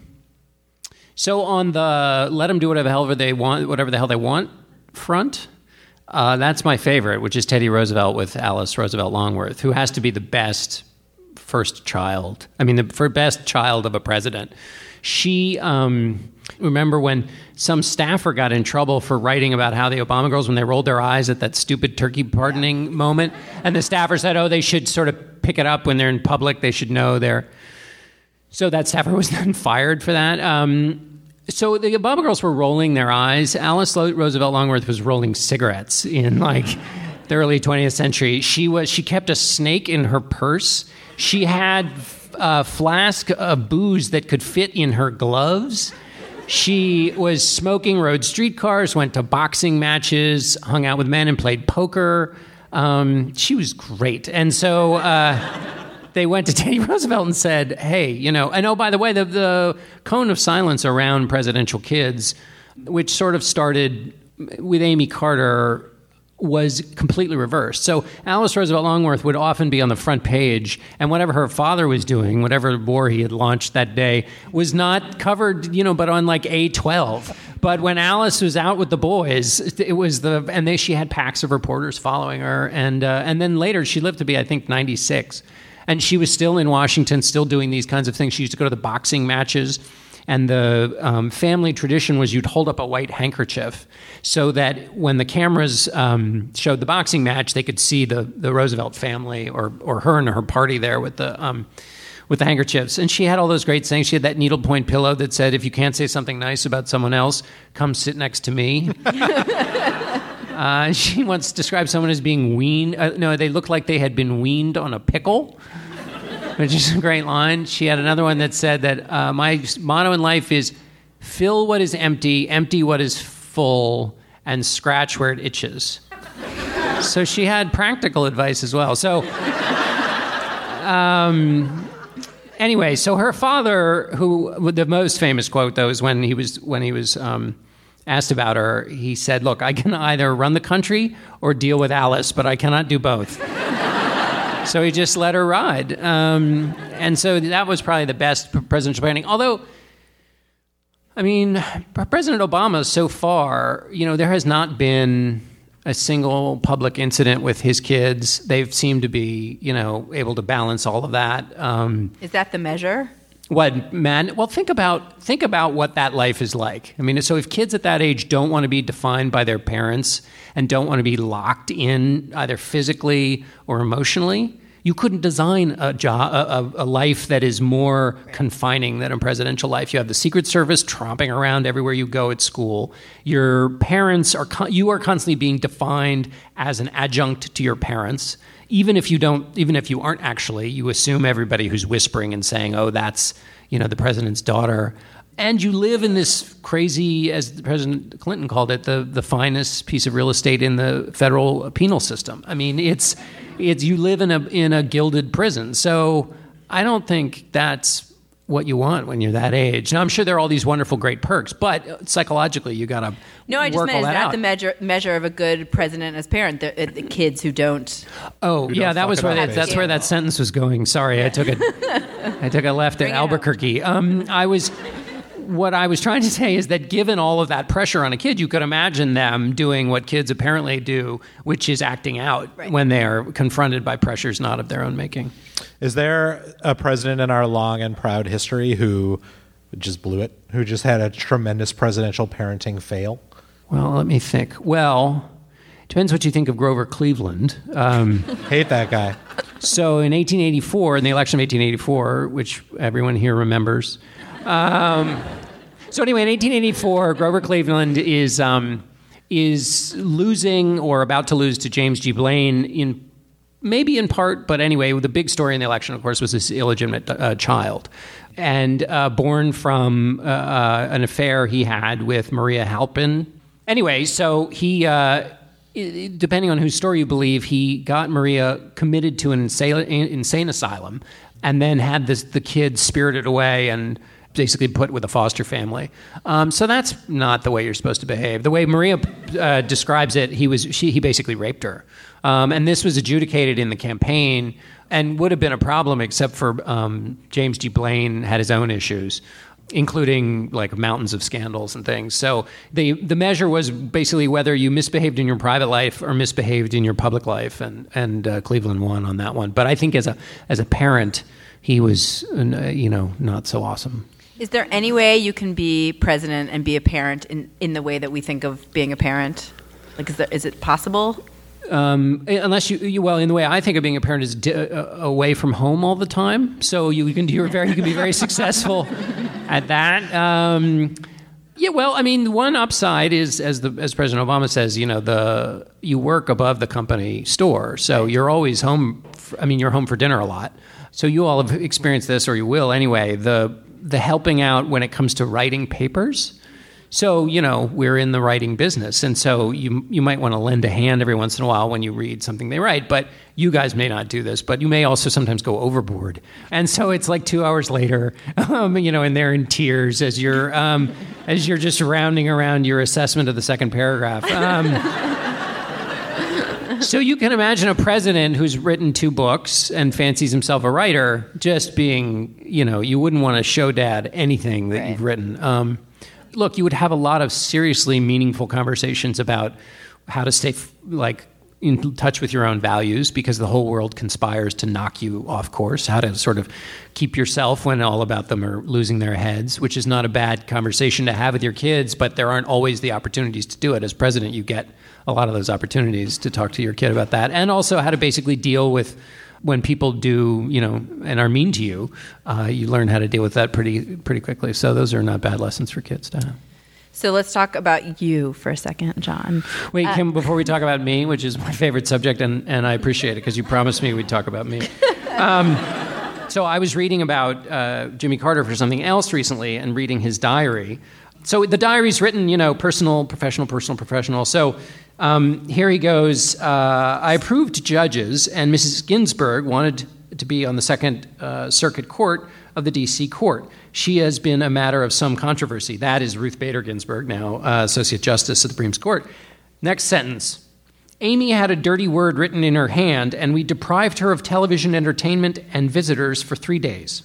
so on the let them do whatever the hell they want, whatever the hell they want front, uh, that's my favorite, which is Teddy Roosevelt with Alice Roosevelt Longworth, who has to be the best first child. I mean, the for best child of a president. She um, remember when some staffer got in trouble for writing about how the Obama girls when they rolled their eyes at that stupid turkey pardoning moment, and the staffer said, "Oh, they should sort of pick it up when they're in public. They should know they're." So that staffer was then fired for that. Um, so the Obama girls were rolling their eyes. Alice Roosevelt Longworth was rolling cigarettes in like the early 20th century. She was she kept a snake in her purse. She had a flask of booze that could fit in her gloves. She was smoking, rode streetcars, went to boxing matches, hung out with men, and played poker. Um, she was great, and so. Uh, they went to Teddy Roosevelt and said, "Hey, you know." And oh, by the way, the the cone of silence around presidential kids, which sort of started with Amy Carter, was completely reversed. So Alice Roosevelt Longworth would often be on the front page, and whatever her father was doing, whatever war he had launched that day, was not covered, you know, but on like A12. But when Alice was out with the boys, it was the and they she had packs of reporters following her, and uh, and then later she lived to be I think 96, and she was still in Washington, still doing these kinds of things. She used to go to the boxing matches. And the um, family tradition was you'd hold up a white handkerchief so that when the cameras um, showed the boxing match, they could see the, the Roosevelt family or, or her and her party there with the, um, with the handkerchiefs. And she had all those great sayings. She had that needlepoint pillow that said, if you can't say something nice about someone else, come sit next to me. Uh, she once described someone as being weaned. Uh, no, they looked like they had been weaned on a pickle, which is a great line. She had another one that said that uh, my motto in life is fill what is empty, empty what is full, and scratch where it itches. so she had practical advice as well. So, um, anyway, so her father, who the most famous quote though is when he was when he was. Um, asked about her, he said, Look, I can either run the country or deal with Alice, but I cannot do both. So he just let her ride. Um, and so that was probably the best presidential planning. Although, I mean, President Obama, so far, you know, there has not been a single public incident with his kids. They've seemed to be, you know, able to balance all of that. Um, Is that the measure? what man? Well, think about think about what that life is like. I mean, so if kids at that age don't want to be defined by their parents and don't want to be locked in either physically or emotionally, You couldn't design a job, a, a, life that is more confining than a presidential life. You have the Secret Service tromping around everywhere you go at school. Your parents are, con- you are constantly being defined as an adjunct to your parents. Even if you don't, even if you aren't actually, you assume everybody who's whispering and saying, "Oh, that's you know the president's daughter." and you live in this crazy, as President Clinton called it, the, the finest piece of real estate in the federal penal system. I mean, it's, it's you live in a in a gilded prison. So I don't think that's what you want when you're that age. Now I'm sure there are all these wonderful, great perks, but psychologically, you got to No, I just meant all is that that the measure measure of a good president as parent? The, uh, the kids who don't. Oh who yeah, don't that was it where that, that's kids. where that sentence was going. Sorry, I took it. I took a left at Albuquerque. Um, I was. What I was trying to say is that given all of that pressure on a kid, you could imagine them doing what kids apparently do, which is acting out when they are confronted by pressures not of their own making. Is there a president in our long and proud history who just blew it? Who just had a tremendous presidential parenting fail? Well, let me think. Well, depends what you think of Grover Cleveland. Um, Hate that guy. So in 1884, in the election of 1884, which everyone here remembers. Um, so anyway, in 1884, Grover Cleveland is um, is losing or about to lose to James G. Blaine in maybe in part, but anyway, the big story in the election, of course, was this illegitimate uh, child, and uh, born from uh, uh, an affair he had with Maria Halpin. Anyway, so he. Uh, Depending on whose story you believe, he got Maria committed to an insane, insane asylum, and then had this the kid spirited away and basically put with a foster family. Um, so that's not the way you're supposed to behave. The way Maria uh, describes it, he was she, he basically raped her, um, and this was adjudicated in the campaign and would have been a problem except for um, James G. Blaine had his own issues. Including like mountains of scandals and things. So the the measure was basically whether you misbehaved in your private life or misbehaved in your public life, and and uh, Cleveland won on that one. But I think as a as a parent, he was uh, you know not so awesome. Is there any way you can be president and be a parent in, in the way that we think of being a parent? Like, is, there, is it possible? Um, unless you, you, well, in the way I think of being a parent is di- uh, away from home all the time. So you can you're very you can be very successful at that. Um, yeah, well, I mean, one upside is as the as President Obama says, you know, the you work above the company store, so you're always home. I mean, you're home for dinner a lot. So you all have experienced this, or you will anyway. The the helping out when it comes to writing papers. So you know we're in the writing business, and so you you might want to lend a hand every once in a while when you read something they write. But you guys may not do this, but you may also sometimes go overboard, and so it's like two hours later, um, you know, and they're in tears as you're um, as you're just rounding around your assessment of the second paragraph. Um, so you can imagine a president who's written two books and fancies himself a writer, just being, you know, you wouldn't want to show dad anything that you've written. Um, look, you would have a lot of seriously meaningful conversations about how to stay f- like in touch with your own values because the whole world conspires to knock you off course. How to sort of keep yourself when all about them are losing their heads, which is not a bad conversation to have with your kids, but there aren't always the opportunities to do it. As president, you get a lot of those opportunities to talk to your kid about that, and also how to basically deal with when people do, you know, and are mean to you, uh, you learn how to deal with that pretty pretty quickly. So those are not bad lessons for kids to have. So let's talk about you for a second, John. Wait, Uh, Kim, before we talk about me, which is my favorite subject, and, and I appreciate it because you promised me we'd talk about me. Um, so I was reading about uh, Jimmy Carter for something else recently and reading his diary. So the diary's written, you know, personal, professional, personal, professional. So um, here he goes. Uh, I approved judges, and Mrs. Ginsburg wanted to be on the Second uh, Circuit Court of the D.C. Court. She has been a matter of some controversy. That is Ruth Bader Ginsburg, now uh, Associate Justice of the Supreme Court. Next sentence. Amy had a dirty word written in her hand, and we deprived her of television entertainment and visitors for three days.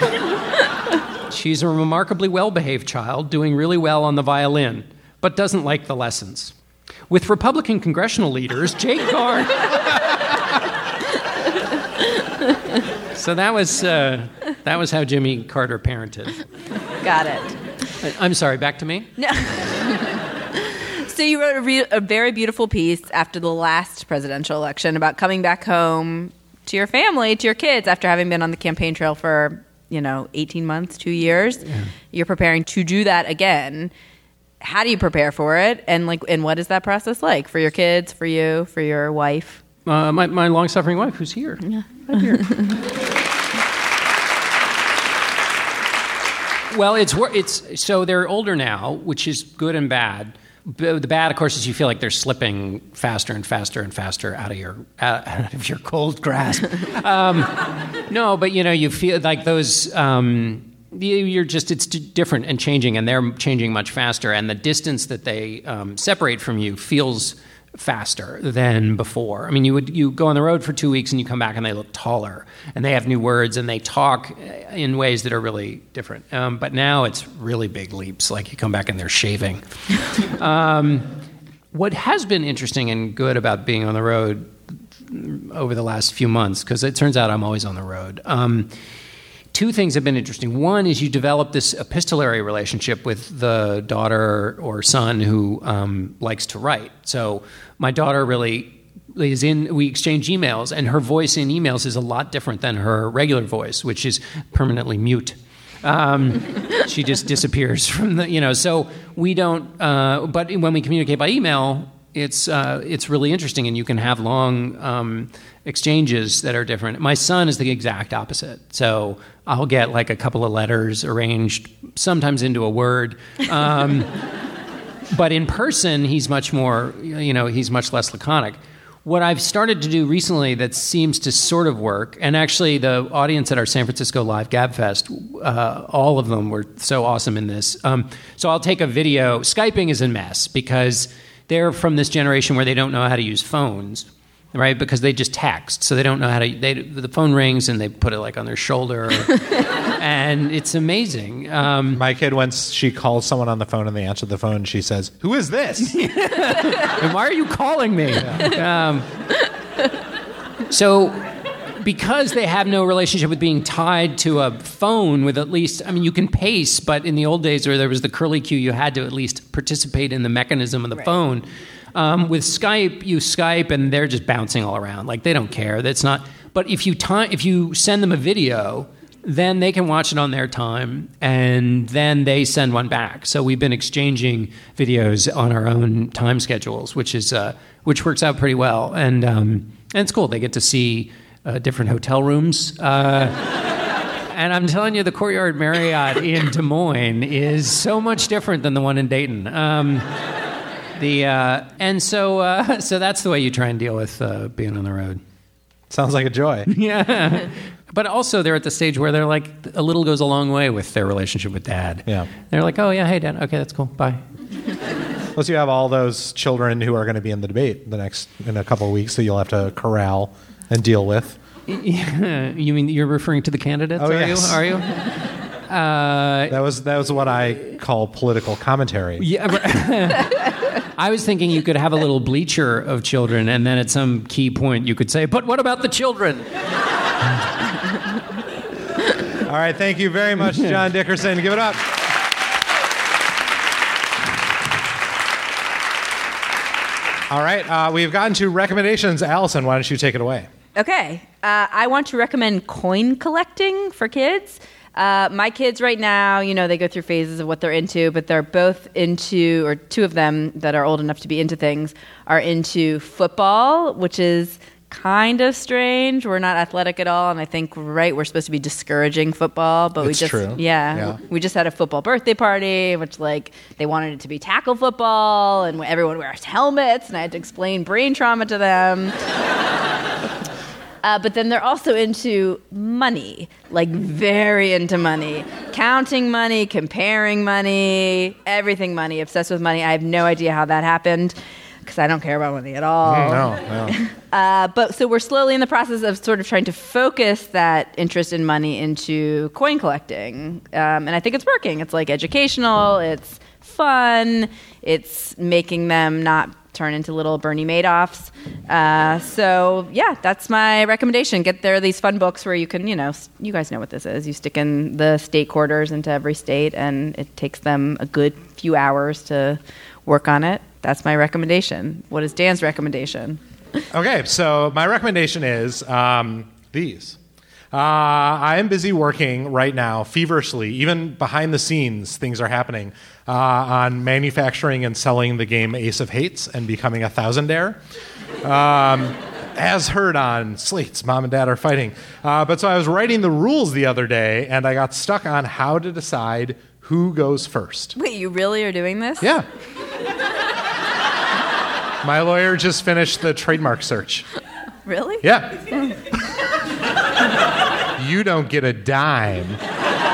She's a remarkably well behaved child, doing really well on the violin, but doesn't like the lessons. With Republican congressional leaders, Jake Garn. so that was, uh, that was how Jimmy Carter parented. Got it. I'm sorry, back to me? No. so you wrote a, re- a very beautiful piece after the last presidential election about coming back home to your family, to your kids, after having been on the campaign trail for you know 18 months, two years. You're preparing to do that again. How do you prepare for it, and like, and what is that process like for your kids, for you, for your wife? Uh, my, my long suffering wife, who's here. Yeah. Right here. well, it's it's so they're older now, which is good and bad. The bad, of course, is you feel like they're slipping faster and faster and faster out of your out of your cold grasp. um, no, but you know, you feel like those. Um, you're just it's different and changing, and they're changing much faster, and the distance that they um, separate from you feels faster than before. I mean, you would you go on the road for two weeks and you come back and they look taller and they have new words and they talk in ways that are really different. Um, but now it's really big leaps. Like you come back and they're shaving. um, what has been interesting and good about being on the road over the last few months, because it turns out I'm always on the road. Two things have been interesting. One is you develop this epistolary relationship with the daughter or son who um, likes to write. So my daughter really is in. We exchange emails, and her voice in emails is a lot different than her regular voice, which is permanently mute. Um, she just disappears from the, you know. So we don't. Uh, but when we communicate by email, it's uh, it's really interesting, and you can have long um, exchanges that are different. My son is the exact opposite. So I'll get like a couple of letters arranged, sometimes into a word. Um, but in person, he's much more. You know, he's much less laconic. What I've started to do recently that seems to sort of work, and actually the audience at our San Francisco Live Gabfest, uh, all of them were so awesome in this. Um, so I'll take a video. Skyping is a mess because they're from this generation where they don't know how to use phones, right? Because they just text, so they don't know how to. They, the phone rings and they put it like on their shoulder, and it's amazing. Um, My kid, once she calls someone on the phone and they answer the phone, she says, "Who is this?" and why are you calling me? Um, so, because they have no relationship with being tied to a phone with at least, I mean, you can pace, but in the old days where there was the curly cue, you had to at least participate in the mechanism of the phone. Um, with Skype, you Skype and they're just bouncing all around. Like they don't care. That's not. But if you time, if you send them a video, then they can watch it on their time, and then they send one back. So we've been exchanging videos on our own time schedules, which is uh, which works out pretty well, and um, and it's cool. They get to see uh, different hotel rooms. Uh, And I'm telling you, the Courtyard Marriott in Des Moines is so much different than the one in Dayton. Um, the uh, and so uh, so that's the way you try and deal with uh, being on the road. Sounds like a joy. yeah, but also they're at the stage where they're like a little goes a long way with their relationship with dad. Yeah, they're like, oh yeah, hey dad, okay, that's cool, bye. Plus, you have all those children who are going to be in the debate the next in a couple of weeks, so you'll have to corral and deal with. Yeah, you mean you're referring to the candidates? Oh, are yes. you? Are you? Uh, that was that was what I call political commentary. Yeah, I was thinking you could have a little bleacher of children, and then at some key point you could say, "But what about the children?" All right, thank you very much, John Dickerson. Give it up. All right, uh, we've gotten to recommendations. Allison, why don't you take it away? Okay. Uh, I want to recommend coin collecting for kids. Uh, my kids right now, you know, they go through phases of what they're into, but they're both into, or two of them that are old enough to be into things, are into football, which is kind of strange. We're not athletic at all, and I think right we're supposed to be discouraging football, but It's we just. Yeah, Yeah. we just had a football birthday party, which like they wanted it to be tackle football, and everyone wears helmets, and I had to explain brain trauma to them. Uh, but then they're also into money, like very into money, counting money, comparing money, everything money, obsessed with money. I have no idea how that happened because I don't care about money at all. No, no. Uh, but so we're slowly in the process of sort of trying to focus that interest in money into coin collecting, um, and I think it's working. It's like educational, it's fun, it's making them not turn into little Bernie Madoffs. Uh, so yeah, that's my recommendation. Get there these fun books where you can, you know, you guys know what this is. You stick in the state quarters into every state, and it takes them a good few hours to work on it. That's my recommendation. What is Dan's recommendation? Okay, so my recommendation is um, These. Uh, I am busy working right now, feverishly, even behind the scenes, things are happening uh, on manufacturing and selling the game Ace of Hates and becoming a thousandaire. Um, as heard on Slate's Mom and Dad Are Fighting. Uh, but so I was writing the rules the other day and I got stuck on how to decide who goes first. Wait, you really are doing this? Yeah. My lawyer just finished the trademark search. Really? Yeah. you don't get a dime.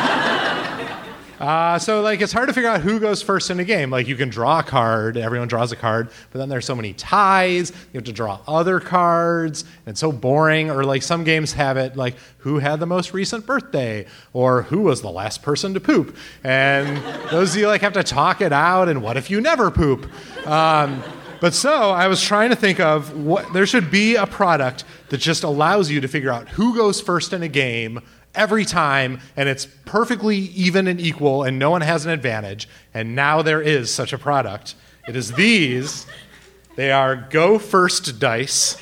Uh, so like it's hard to figure out who goes first in a game. Like you can draw a card, everyone draws a card, but then there's so many ties. You have to draw other cards, and it's so boring. Or like some games have it like who had the most recent birthday, or who was the last person to poop, and those you like have to talk it out. And what if you never poop? Um, but so I was trying to think of what there should be a product that just allows you to figure out who goes first in a game every time and it's perfectly even and equal and no one has an advantage. And now there is such a product. It is these. They are Go First dice.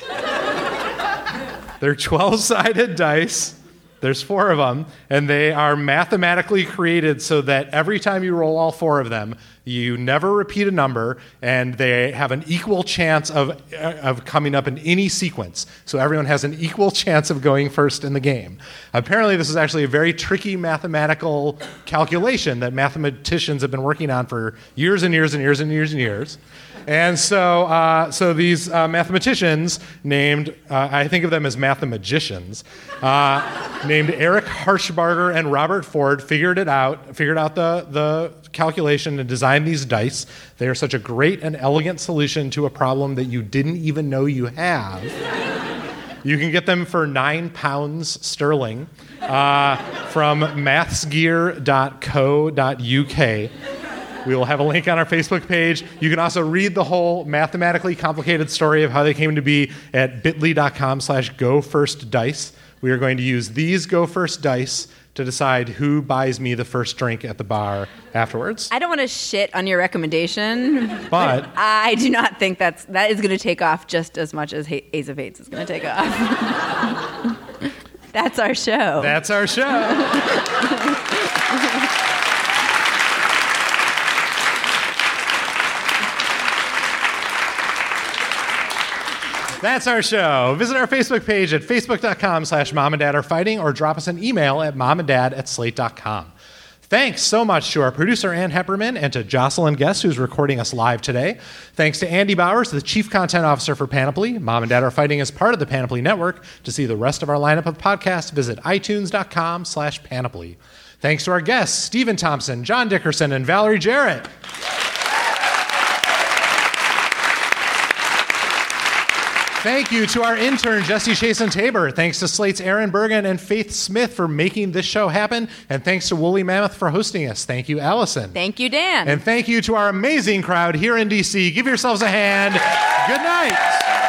They're 12 sided dice. There's four of them, and they are mathematically created so that every time you roll all four of them, you never repeat a number, and they have an equal chance of, of coming up in any sequence. So everyone has an equal chance of going first in the game. Apparently, this is actually a very tricky mathematical calculation that mathematicians have been working on for years and years and years and years and years. And so, uh, so these uh, mathematicians named, uh, I think of them as mathemagicians, uh, named Eric Harshbarger and Robert Ford figured it out, figured out the, the calculation and designed these dice. They are such a great and elegant solution to a problem that you didn't even know you have. You can get them for nine pounds sterling uh, from mathsgear.co.uk. We will have a link on our Facebook page. You can also read the whole mathematically complicated story of how they came to be at bit.ly.com slash go first dice. We are going to use these go first dice to decide who buys me the first drink at the bar afterwards. I don't want to shit on your recommendation, But- I do not think that's that is going to take off just as much as Ha- Ace of Hates is going to take off. that's our show. That's our show. That's our show. Visit our Facebook page at facebook.com slash mom and dad are fighting or drop us an email at mom and dad at slate.com. Thanks so much to our producer, Ann Heppermann, and to Jocelyn Guest, who's recording us live today. Thanks to Andy Bowers, the Chief Content Officer for Panoply. Mom and Dad Are Fighting is part of the Panoply Network. To see the rest of our lineup of podcasts, visit itunes.com slash panoply. Thanks to our guests, Stephen Thompson, John Dickerson, and Valerie Jarrett. Thank you to our intern, Jesse Chasen Tabor. Thanks to Slate's Aaron Bergen and Faith Smith for making this show happen. And thanks to Woolly Mammoth for hosting us. Thank you, Allison. Thank you, Dan. And thank you to our amazing crowd here in DC. Give yourselves a hand. Good night.